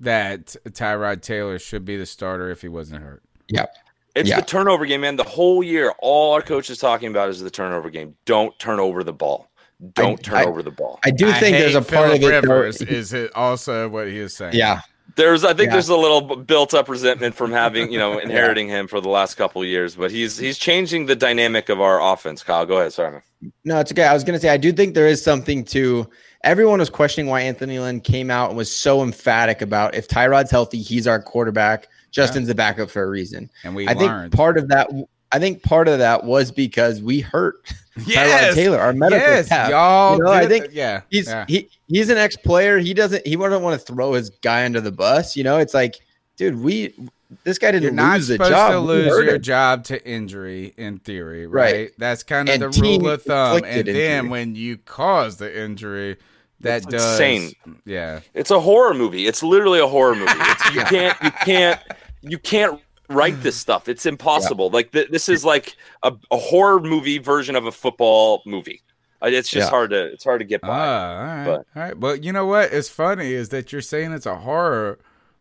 that Tyrod Taylor should be the starter if he wasn't hurt. Yep. It's the turnover game, man. The whole year, all our coach is talking about is the turnover game. Don't turn over the ball. Don't I, turn I, over the ball. I do think there's a part of it. Rivers is it also what he is saying? Yeah. There's, I think, yeah. there's a little built-up resentment from having, you know, inheriting yeah. him for the last couple years. But he's he's changing the dynamic of our offense. Kyle, go ahead. Sorry, man. No, it's okay. I was going to say I do think there is something to. Everyone was questioning why Anthony Lynn came out and was so emphatic about if Tyrod's healthy, he's our quarterback. Justin's yeah. the backup for a reason. And we I learned. think part of that I think part of that was because we hurt yes. Tyrod Taylor, our medical yes, staff. Y'all, you know, I think yeah, he's yeah. he he's an ex player. He doesn't he wouldn't want to throw his guy under the bus. You know, it's like, dude, we this guy didn't You're not lose the job. to lose your him. job to injury in theory, right? right. That's kind of and the rule of thumb. And injury. then when you cause the injury, that It's does insane. Yeah, It's a horror movie. It's literally a horror movie. It's, you can't you can't you can't write this stuff. It's impossible. Like th- this is like a, a horror movie version of a football movie. Uh, It's just Yeah. hard to it's hard to get Ah, by. all right, but- all right. Well, you know what? It's funny is that you're saying it's a horror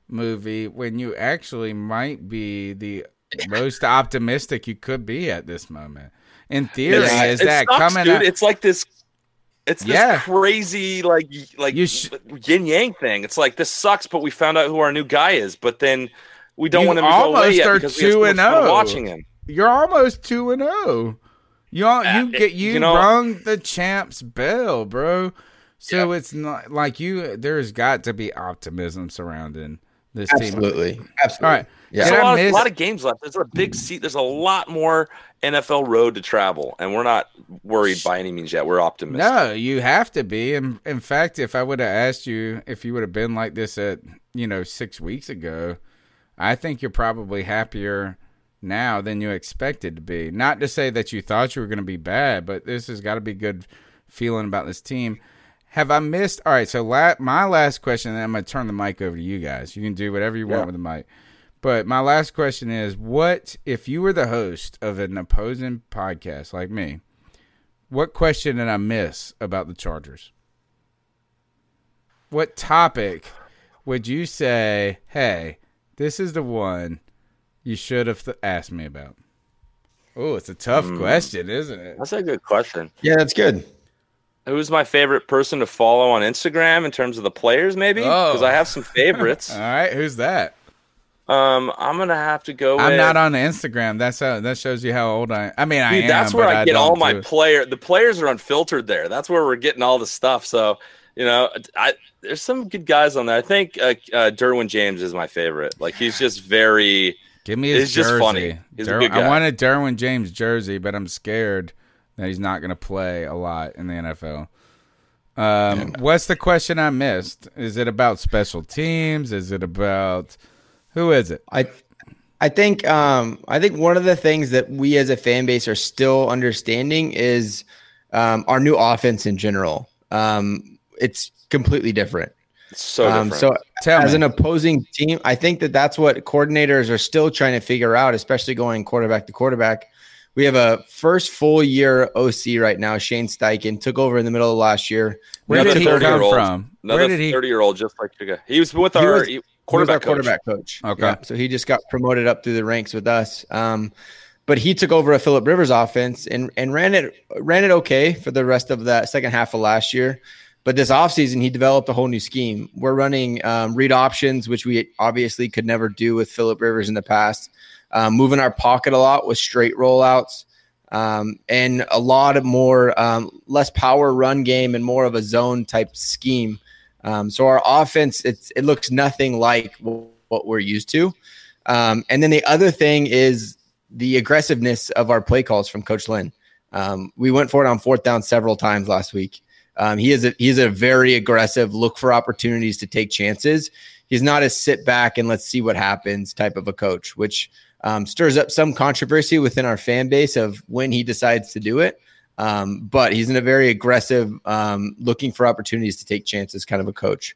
movie when you actually might be the most optimistic you could be at this moment. In theory, Yeah, is It that sucks, coming dude. out? It's like this. It's this Yeah. crazy like like sh- yin yang thing. It's like this sucks, but we found out who our new guy is. But then we don't You want him to go away almost yet are because we have so 2 and fun 0. watching him. You're almost two and zero. You all, Uh, you it- get you, you know- rung the champ's bell, bro. So it's not like you. There's got to be optimism surrounding this team. Absolutely. Absolutely. All right. Yeah. There's Did a I lot, of, miss- lot of games left. There's a big seat. There's a lot more NFL road to travel, and we're not worried by any means yet. We're optimistic. No, you have to be. In, in fact, if I would have asked you if you would have been like this at, you know, six weeks ago, I think you're probably happier now than you expected to be. Not to say that you thought you were going to be bad, but this has got to be good feeling about this team. Have I missed? All right, so la- my last question, and I'm going to turn the mic over to you guys. You can do whatever you want with the mic. But my last question is what if you were the host of an opposing podcast like me? What question did I miss about the Chargers? What topic would you say, hey, this is the one you should have th- asked me about? Oh, it's a tough Hmm. question, isn't it? That's a good question. Yeah, that's good. Who's my favorite person to follow on Instagram in terms of the players? Maybe because Oh. I have some favorites. All right, who's that? um, I'm gonna have to go. I'm with, not on Instagram. That's how that shows you how old I. I mean, I am. that's where but I get all my do player. The players are unfiltered there. That's where we're getting all the stuff. So you know, I there's some good guys on there. I think uh, uh, Derwin James is my favorite. Like he's just very. Give me his It's just jersey. funny. He's a Der- good I guy. wanted Derwin James jersey, but I'm scared that he's not going to play a lot in the NFL. Um, what's the question I missed? Is it about special teams? Is it about who is it? I I think um I think one of the things that we as a fan base are still understanding is um our new offense in general. Um it's completely different. It's so um different. so Tell as me. an opposing team, I think that that's what coordinators are still trying to figure out, especially going quarterback to quarterback. We have a first full year OC right now. Shane Steichen took over in the middle of last year. Where Another did he come 30-year-old. from? Where Another did he? 30 year old just like your guy. He was with He our was- he- He was quarterback our coach. quarterback coach. Okay. Yeah, so he just got promoted up through the ranks with us. Um, but he took over a Philip Rivers offense and and ran it ran it okay for the rest of that second half of last year. But this offseason, he developed a whole new scheme. We're running um, read options, which we obviously could never do with Philip Rivers in the past. Um, moving our pocket a lot with straight rollouts, um, and a lot of more um, less power run game and more of a zone type scheme. Um, so our offense, it's, it looks nothing like what we're used to. Um, and then the other thing is the aggressiveness of our play calls from Coach Lynn. We went for it on fourth down several times last week. Um, he is a, he's a very aggressive, look for opportunities to take chances. He's not a sit back and let's see what happens type of a coach, which um, stirs up some controversy within our fan base of when he decides to do it. Um, but he's in a very aggressive, um, looking for opportunities to take chances kind of a coach.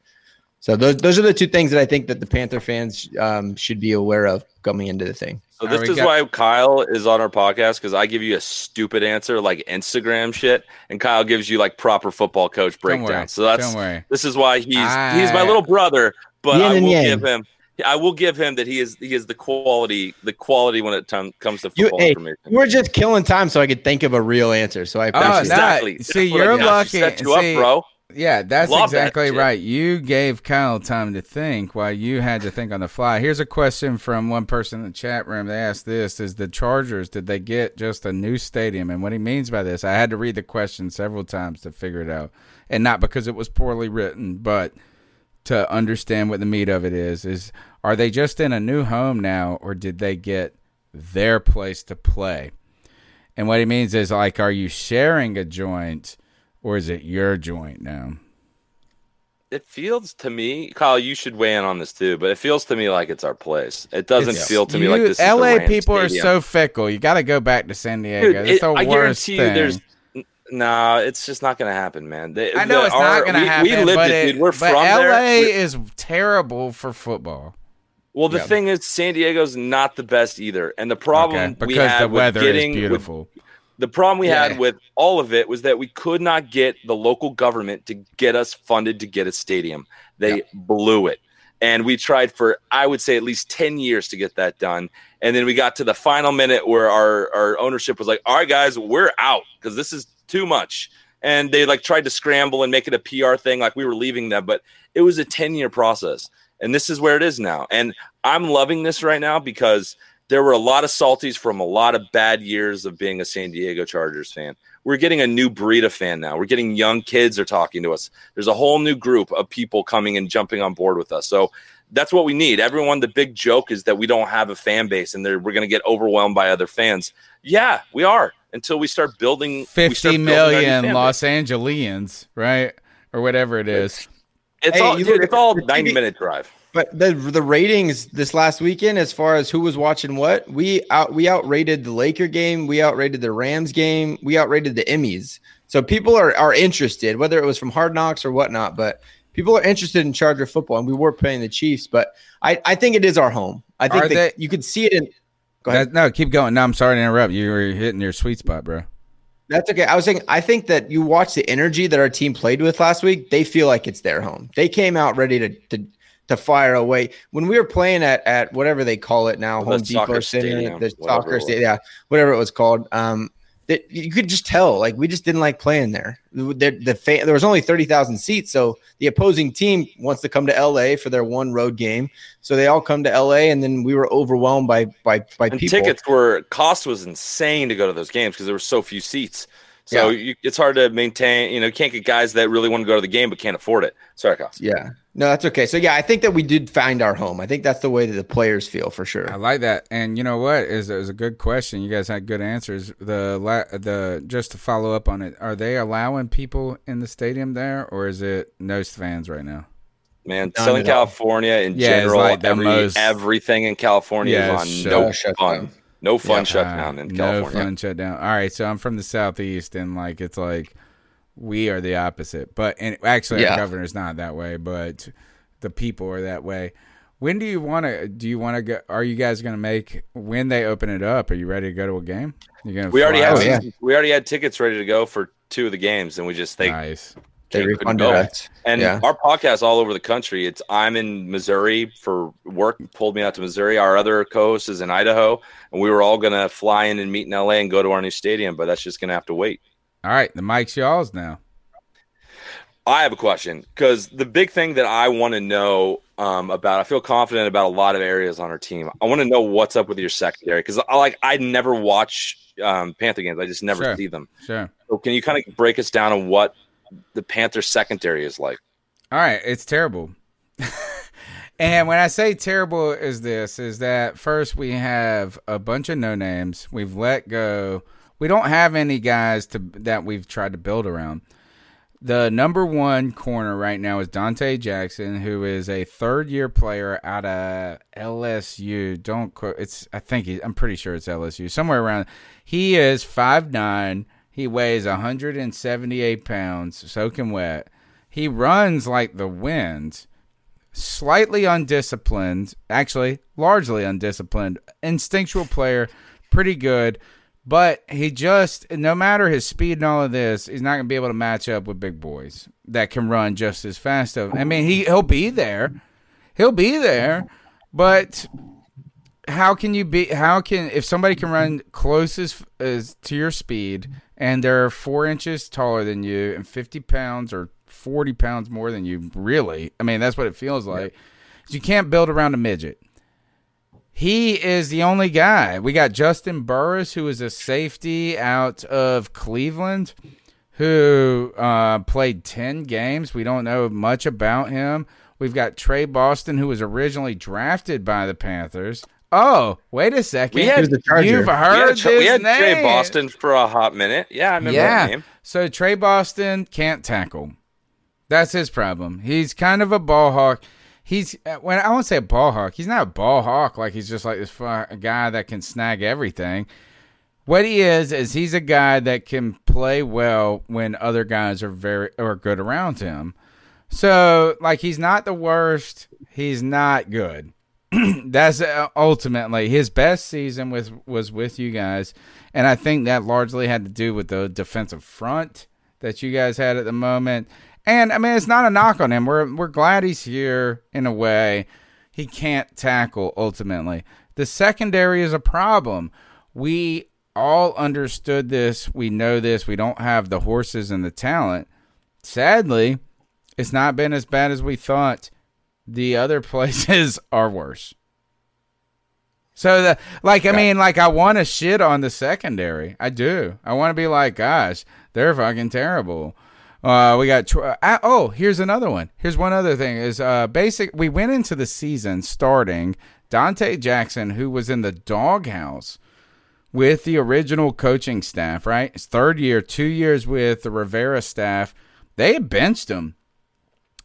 So those those are the two things that I think that the Panther fans um, should be aware of coming into the thing. So this is got- why Kyle is on our podcast because I give you a stupid answer like Instagram shit, and Kyle gives you like proper football coach Don't breakdown. So that's Don't worry. this is why he's he's my little brother, but Yin I will yang. give him I will give him that he is he is the quality the quality when it time, comes to You, football hey, information. we're just killing time so I could think of a real answer. So I Oh, appreciate nah, it. exactly. see, That's you're did. I lucky. Set you See, up, bro. Yeah, that's Love exactly shit. right. You gave Kyle time to think while you had to think on the fly. Here's a question from one person in the chat room. They asked this Is the Chargers, did they get just a new stadium? And what he means by this, I had to read the question several times to figure it out. And not because it was poorly written, but to understand what the meat of it is, is are they just in a new home now or did they get their place to play? And what he means is like, are you sharing a joint or is it your joint now? It feels to me, Kyle. You should weigh in on this too, but it feels to me like it's our place. It doesn't It's- feel to me like this. LA the people are so fickle. You got to go back to San Diego. Dude, It's it- the I worst guarantee thing. you, there's No, it's just not going to happen, man. The, I know the- it's our- not going to happen. We lived but it, it- dude. We're from LA there. We- is terrible for football. well, the Yeah. thing is, San Diego's not the best either, and the problem Okay, we because had the with weather getting is with- beautiful. The problem we Yeah. had with all of it was that we could not get the local government to get us funded to get a stadium. They blew it. And we tried for, I would say, at least 10 years to get that done. And then we got to the final minute where our, our ownership was like, all right, guys, we're out because this is too much. And they like tried to scramble and make it a PR thing, like we were leaving them. But it was a 10 year process. And this is where it is now. And I'm loving this right now because there were a lot of salties from a lot of bad years of being a San Diego Chargers fan. We're getting a new breed of fan now. We're getting young kids are talking to us. There's a whole new group of people coming and jumping on board with us. So that's what we need. Everyone, the big joke is that we don't have a fan base and we're going to get overwhelmed by other fans. Yeah, we are until we start building we start Fifty building million Los Angeles, right? Or whatever it is. base. It's Hey, all, you dude, it's all 90 minute drive. But the the ratings this last weekend, as far as who was watching what, we out we outrated the Laker game, we outrated the Rams game, we outrated the Emmys. So people are are interested, whether it was from Hard Knocks or whatnot. But people are interested in Charger football, and we were playing the Chiefs. But I I think it is our home. I think they- you could see it in. Go ahead. No, keep going. No, I'm sorry to interrupt. You were hitting your sweet spot, bro. That's okay. I was saying, I think that you watch the energy that our team played with last week. They feel like it's their home. They came out ready to to, to fire away. When we were playing at at whatever they call it now, The Home Depot stadium, the soccer stadium, yeah, whatever it was called. Um, that you could just tell, like we just didn't like playing there. The, the fan, there was only thirty thousand seats, so the opposing team wants to come to LA for their one road game. So they all come to LA, and then we were overwhelmed by by by And people. tickets were cost was insane to go to those games because there were so few seats. So Yeah. you, it's hard to maintain. You know, you can't get guys that really want to go to the game but can't afford it. Sorry, cost. Yeah. No, that's okay. So yeah, I think that we did find our home. I think that's the way that the players feel for sure. I like that. And you know what is is a good question. You guys had good answers. The the just to follow up on it, are they allowing people in the stadium there, or is it no fans right now? Man, None Southern. California in Yeah, general, like the every, most- everything in California Yeah, is on it's no shut- shut fun. down. No fun Yeah. shutdown in no California. fun shutdown. All right, so I'm from the southeast, and like it's like we are the opposite. But and actually, Yeah. our governor's not that way, but the people are that way. When do you want to? Do you want to go? Are you guys going to make when they open it up? Are you ready to go to a game? You're gonna. We already had Oh, yeah. we already had tickets ready to go for two of the games, and we just they nice. They refunded us. And Yeah. our podcast all over the country. It's I'm in Missouri for work, pulled me out to Missouri. Our other co-host is in Idaho, and we were all gonna fly in and meet in LA and go to our new stadium, but that's just gonna have to wait. All right, the mic's y'all's now. I have a question because the big thing that I want to know um, about, I feel confident about a lot of areas on our team. I want to know what's up with your secondary because I like I never watch um, Panther games. I just never Sure. see them. Sure. So can you kind of break us down on what the Panther secondary is like? All right, it's terrible. and when I say terrible is this is that first we have a bunch of no names. We've let go. We don't have any guys to that we've tried to build around. The number one corner right now is Donte Jackson, who is a third year player out of LSU. Don't quote it's I think he, I'm pretty sure it's LSU. Somewhere around he is five nine. He weighs 178 pounds, soaking wet. He runs like the wind, slightly undisciplined, actually, largely undisciplined, instinctual player, pretty good. But he just, no matter his speed and all of this, he's not going to be able to match up with big boys that can run just as fast. Of, I mean, he, he'll be there. He'll be there. But how can you be how can if somebody can run close as, as to your speed and they're four inches taller than you and 50 pounds or 40 pounds more than you really. I mean that's what it feels like. You can't build around a midget. He is the only guy. We got Juston Burris who is a safety out of cleveland who uh, played 10 games. We don't know much about him. We've got Tre Boston, who was originally drafted by the Panthers. Oh, wait a second. We had- the Charger. You've We heard had, Tra- we had Tre. Boston for a hot minute. Yeah, I remember Yeah. that name. So Tre Boston can't tackle. That's his problem. He's kind of a ball hawk. He's uh, when I won't say a ball hawk. He's not a ball hawk. Like he's just like this guy that can snag everything. What he is is he's a guy that can play well when other guys are very or good around him. So like he's not the worst. He's not good. That's uh, ultimately his best season was was with you guys, and I think that largely had to do with the defensive front that you guys had at the moment. And I mean, it's not a knock on him. We're we're glad he's here in a way. He can't tackle ultimately. The secondary is a problem. We all understood this. We know this. We don't have the horses and the talent. Sadly, it's not been as bad as we thought. The other places are worse. So the like I mean like I want to shit on the secondary. I do. I want to be like gosh, they're fucking terrible. Uh, we got uh, oh, here's another one. Here's one other thing is uh basic we went into the season starting Donte Jackson who was in the doghouse with the original coaching staff, right? His third year, 2 years with the Rivera staff. They benched him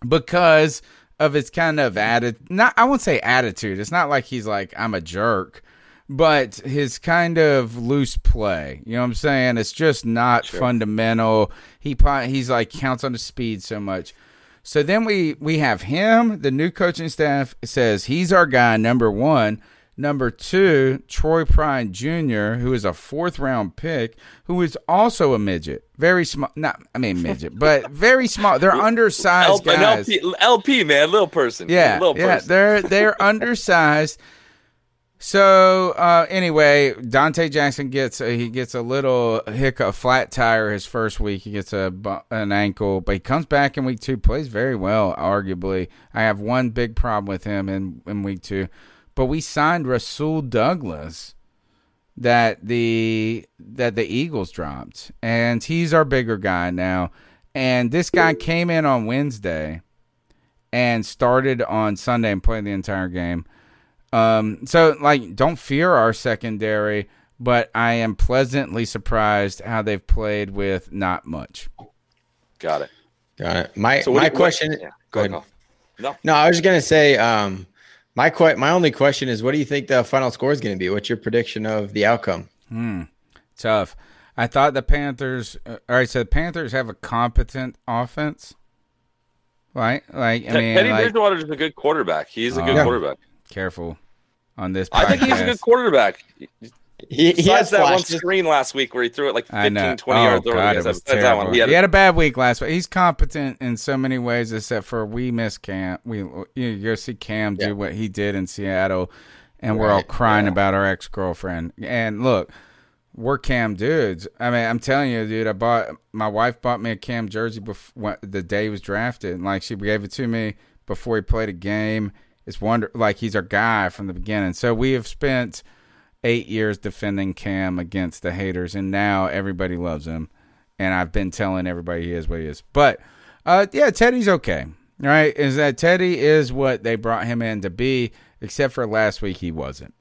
because of his kind of attitude. Not, I won't say attitude. It's not like he's like I'm a jerk, but his kind of loose play. You know what I'm saying? It's just not sure. fundamental. He he's like counts on the speed so much. So then we we have him. The new coaching staff says he's our guy, number one. Number two, Troy Pride Jr., who is a fourth round pick, who is also a midget. Very small. Not, I mean, midget, but very small. They're undersized L- guys. LP, LP, man, little person. Yeah. Little yeah. Person. They're, they're undersized. So uh, anyway, Donte Jackson gets a, he gets a little hiccup, a flat tire his first week. He gets a an ankle, but he comes back in week two, plays very well. Arguably, I have one big problem with him in in week two. But we signed Rasul Douglas that the that the Eagles dropped, and he's our bigger guy now. And this guy came in on Wednesday and started on Sunday and played the entire game. Um, so like, don't fear our secondary, but I am pleasantly surprised how they've played with not much. Got it. Got it. My so my question. What, yeah, go ahead. No, no, I was just gonna say. Um, my que- my only question is, what do you think the final score is going to be? What's your prediction of the outcome? Hmm, tough. I thought the Panthers. Uh, all right, so the Panthers have a competent offense, right? Like I mean, Teddy like, Bridgewater is a good quarterback. He's a good uh, quarterback. Careful on this. Podcast. I think he's a good quarterback. He, he has that one screen last week where he threw it like 15, 20 oh, yards. God, it was terrible. He, had, he had, a bad week last week. He's competent in so many ways, except for we miss Cam. We you go see Cam do what he did in Seattle, and right. we're all crying yeah. about our ex girlfriend. And look, we're Cam dudes. I mean, I'm telling you, dude. I bought my wife bought me a Cam jersey before the day he was drafted, and like she gave it to me before he played a game. It's wonder like he's our guy from the beginning. So we have spent eight years defending Cam against the haters, and now everybody loves him. And I've been telling everybody he is what he is. But uh, yeah, Teddy's okay. Right? Is that Teddy is what they brought him in to be, except for last week he wasn't.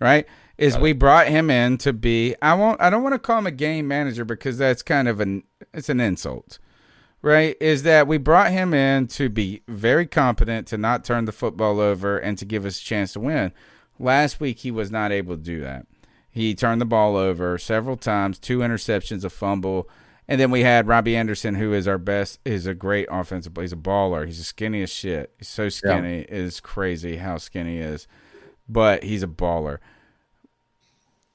Right? Is we brought him in to be I won't I don't want to call him a game manager because that's kind of an it's an insult. Right? Is that we brought him in to be very competent, to not turn the football over, and to give us a chance to win. Last week, he was not able to do that. He turned the ball over several times, two interceptions, a fumble. And then we had Robbie Anderson, who is our best, is a great offensive. He's a baller. He's the skinniest shit. He's so skinny. Yeah. It's crazy how skinny he is, but he's a baller.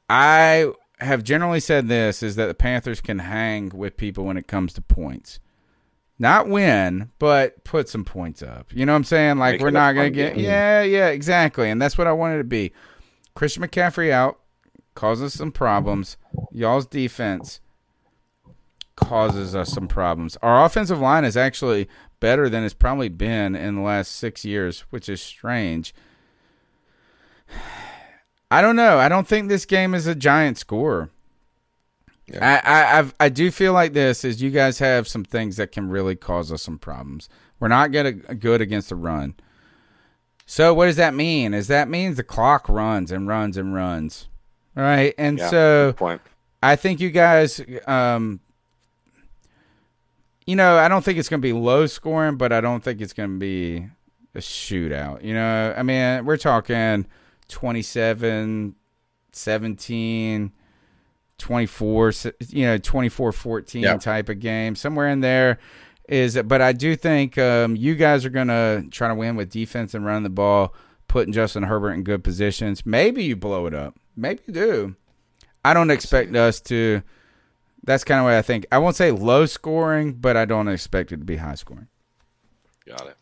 I have generally said this is that the Panthers can hang with people when it comes to points not win, but put some points up. You know what I'm saying? Like Make we're not gonna get game. yeah, yeah, exactly. And that's what I wanted to be. Christian McCaffrey out causes some problems. Y'all's defense causes us some problems. Our offensive line is actually better than it's probably been in the last six years, which is strange. I don't know. I don't think this game is a giant score. Yeah. I, I I've, do feel like this is you guys have some things that can really cause us some problems. We're not getting good against the run. So what does that mean? Is that means the clock runs and runs and runs, right? And yeah, so I think you guys, um, you know, I don't think it's going to be low scoring, but I don't think it's going to be a shootout. You know, I mean, we're talking 27, 17 24, you know, 24 14 Yeah. type of game. Somewhere in there is, but I do think um, you guys are going to try to win with defense and running the ball, putting Justin Herbert in good positions. Maybe you blow it up. Maybe you do. I don't expect us to. That's kind of what I think. I won't say low scoring, but I don't expect it to be high scoring. Got it.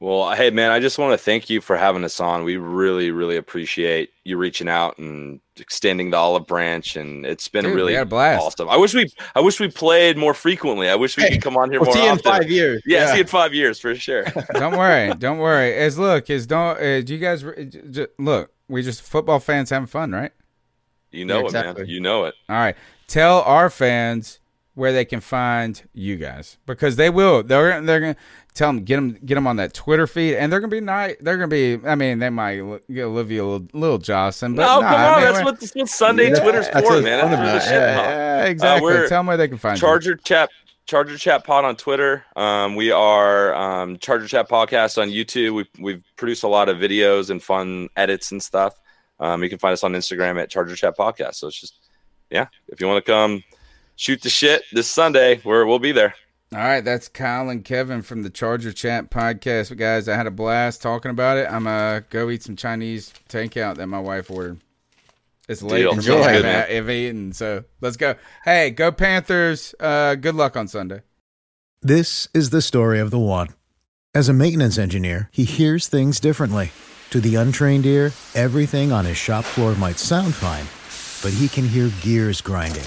Well, hey man, I just want to thank you for having us on. We really, really appreciate you reaching out and extending the olive branch, and it's been Dude, really a blast. awesome. I wish we, I wish we played more frequently. I wish we could come on here We'll more see you in often. five years. Yeah, see in five years for sure. don't worry, don't worry. As look, as don't. Uh, do you guys re- j- j- look? We just football fans having fun, right? You know Yeah, it, man. You know it. All right. Tell our fans where they can find you guys because they will. They're they're gonna tell them get them get them on that Twitter feed, and they're gonna be nice. They're gonna be. I mean, they might get Olivia a little, little Jocelyn, but no, nah, come I mean, that's what, that's what Sunday Yeah, Twitter's for, man. That's the yeah. Yeah, exactly. we're- tell them where they can find you. Charger Chat Charger Chat Pod on Twitter. Um, we are um, Charger Chat Podcast on YouTube. We we've produced a lot of videos and fun edits and stuff. Um, you can find us on Instagram at Charger Chat Podcast. So it's just yeah, if you want to come shoot the shit this Sunday, we're we'll be there. All right, that's Kyle and Kevin from the Charger Chat podcast. Guys, I had a blast talking about it. I'm uh go eat some Chinese takeout that my wife ordered. It's late. Deal. Enjoy. I've, Good, man. I've eaten, so let's go. Hey, go Panthers! Uh, good luck on Sunday. This is the story of the one. As a maintenance engineer, he hears things differently. To the untrained ear, everything on his shop floor might sound fine, but he can hear gears grinding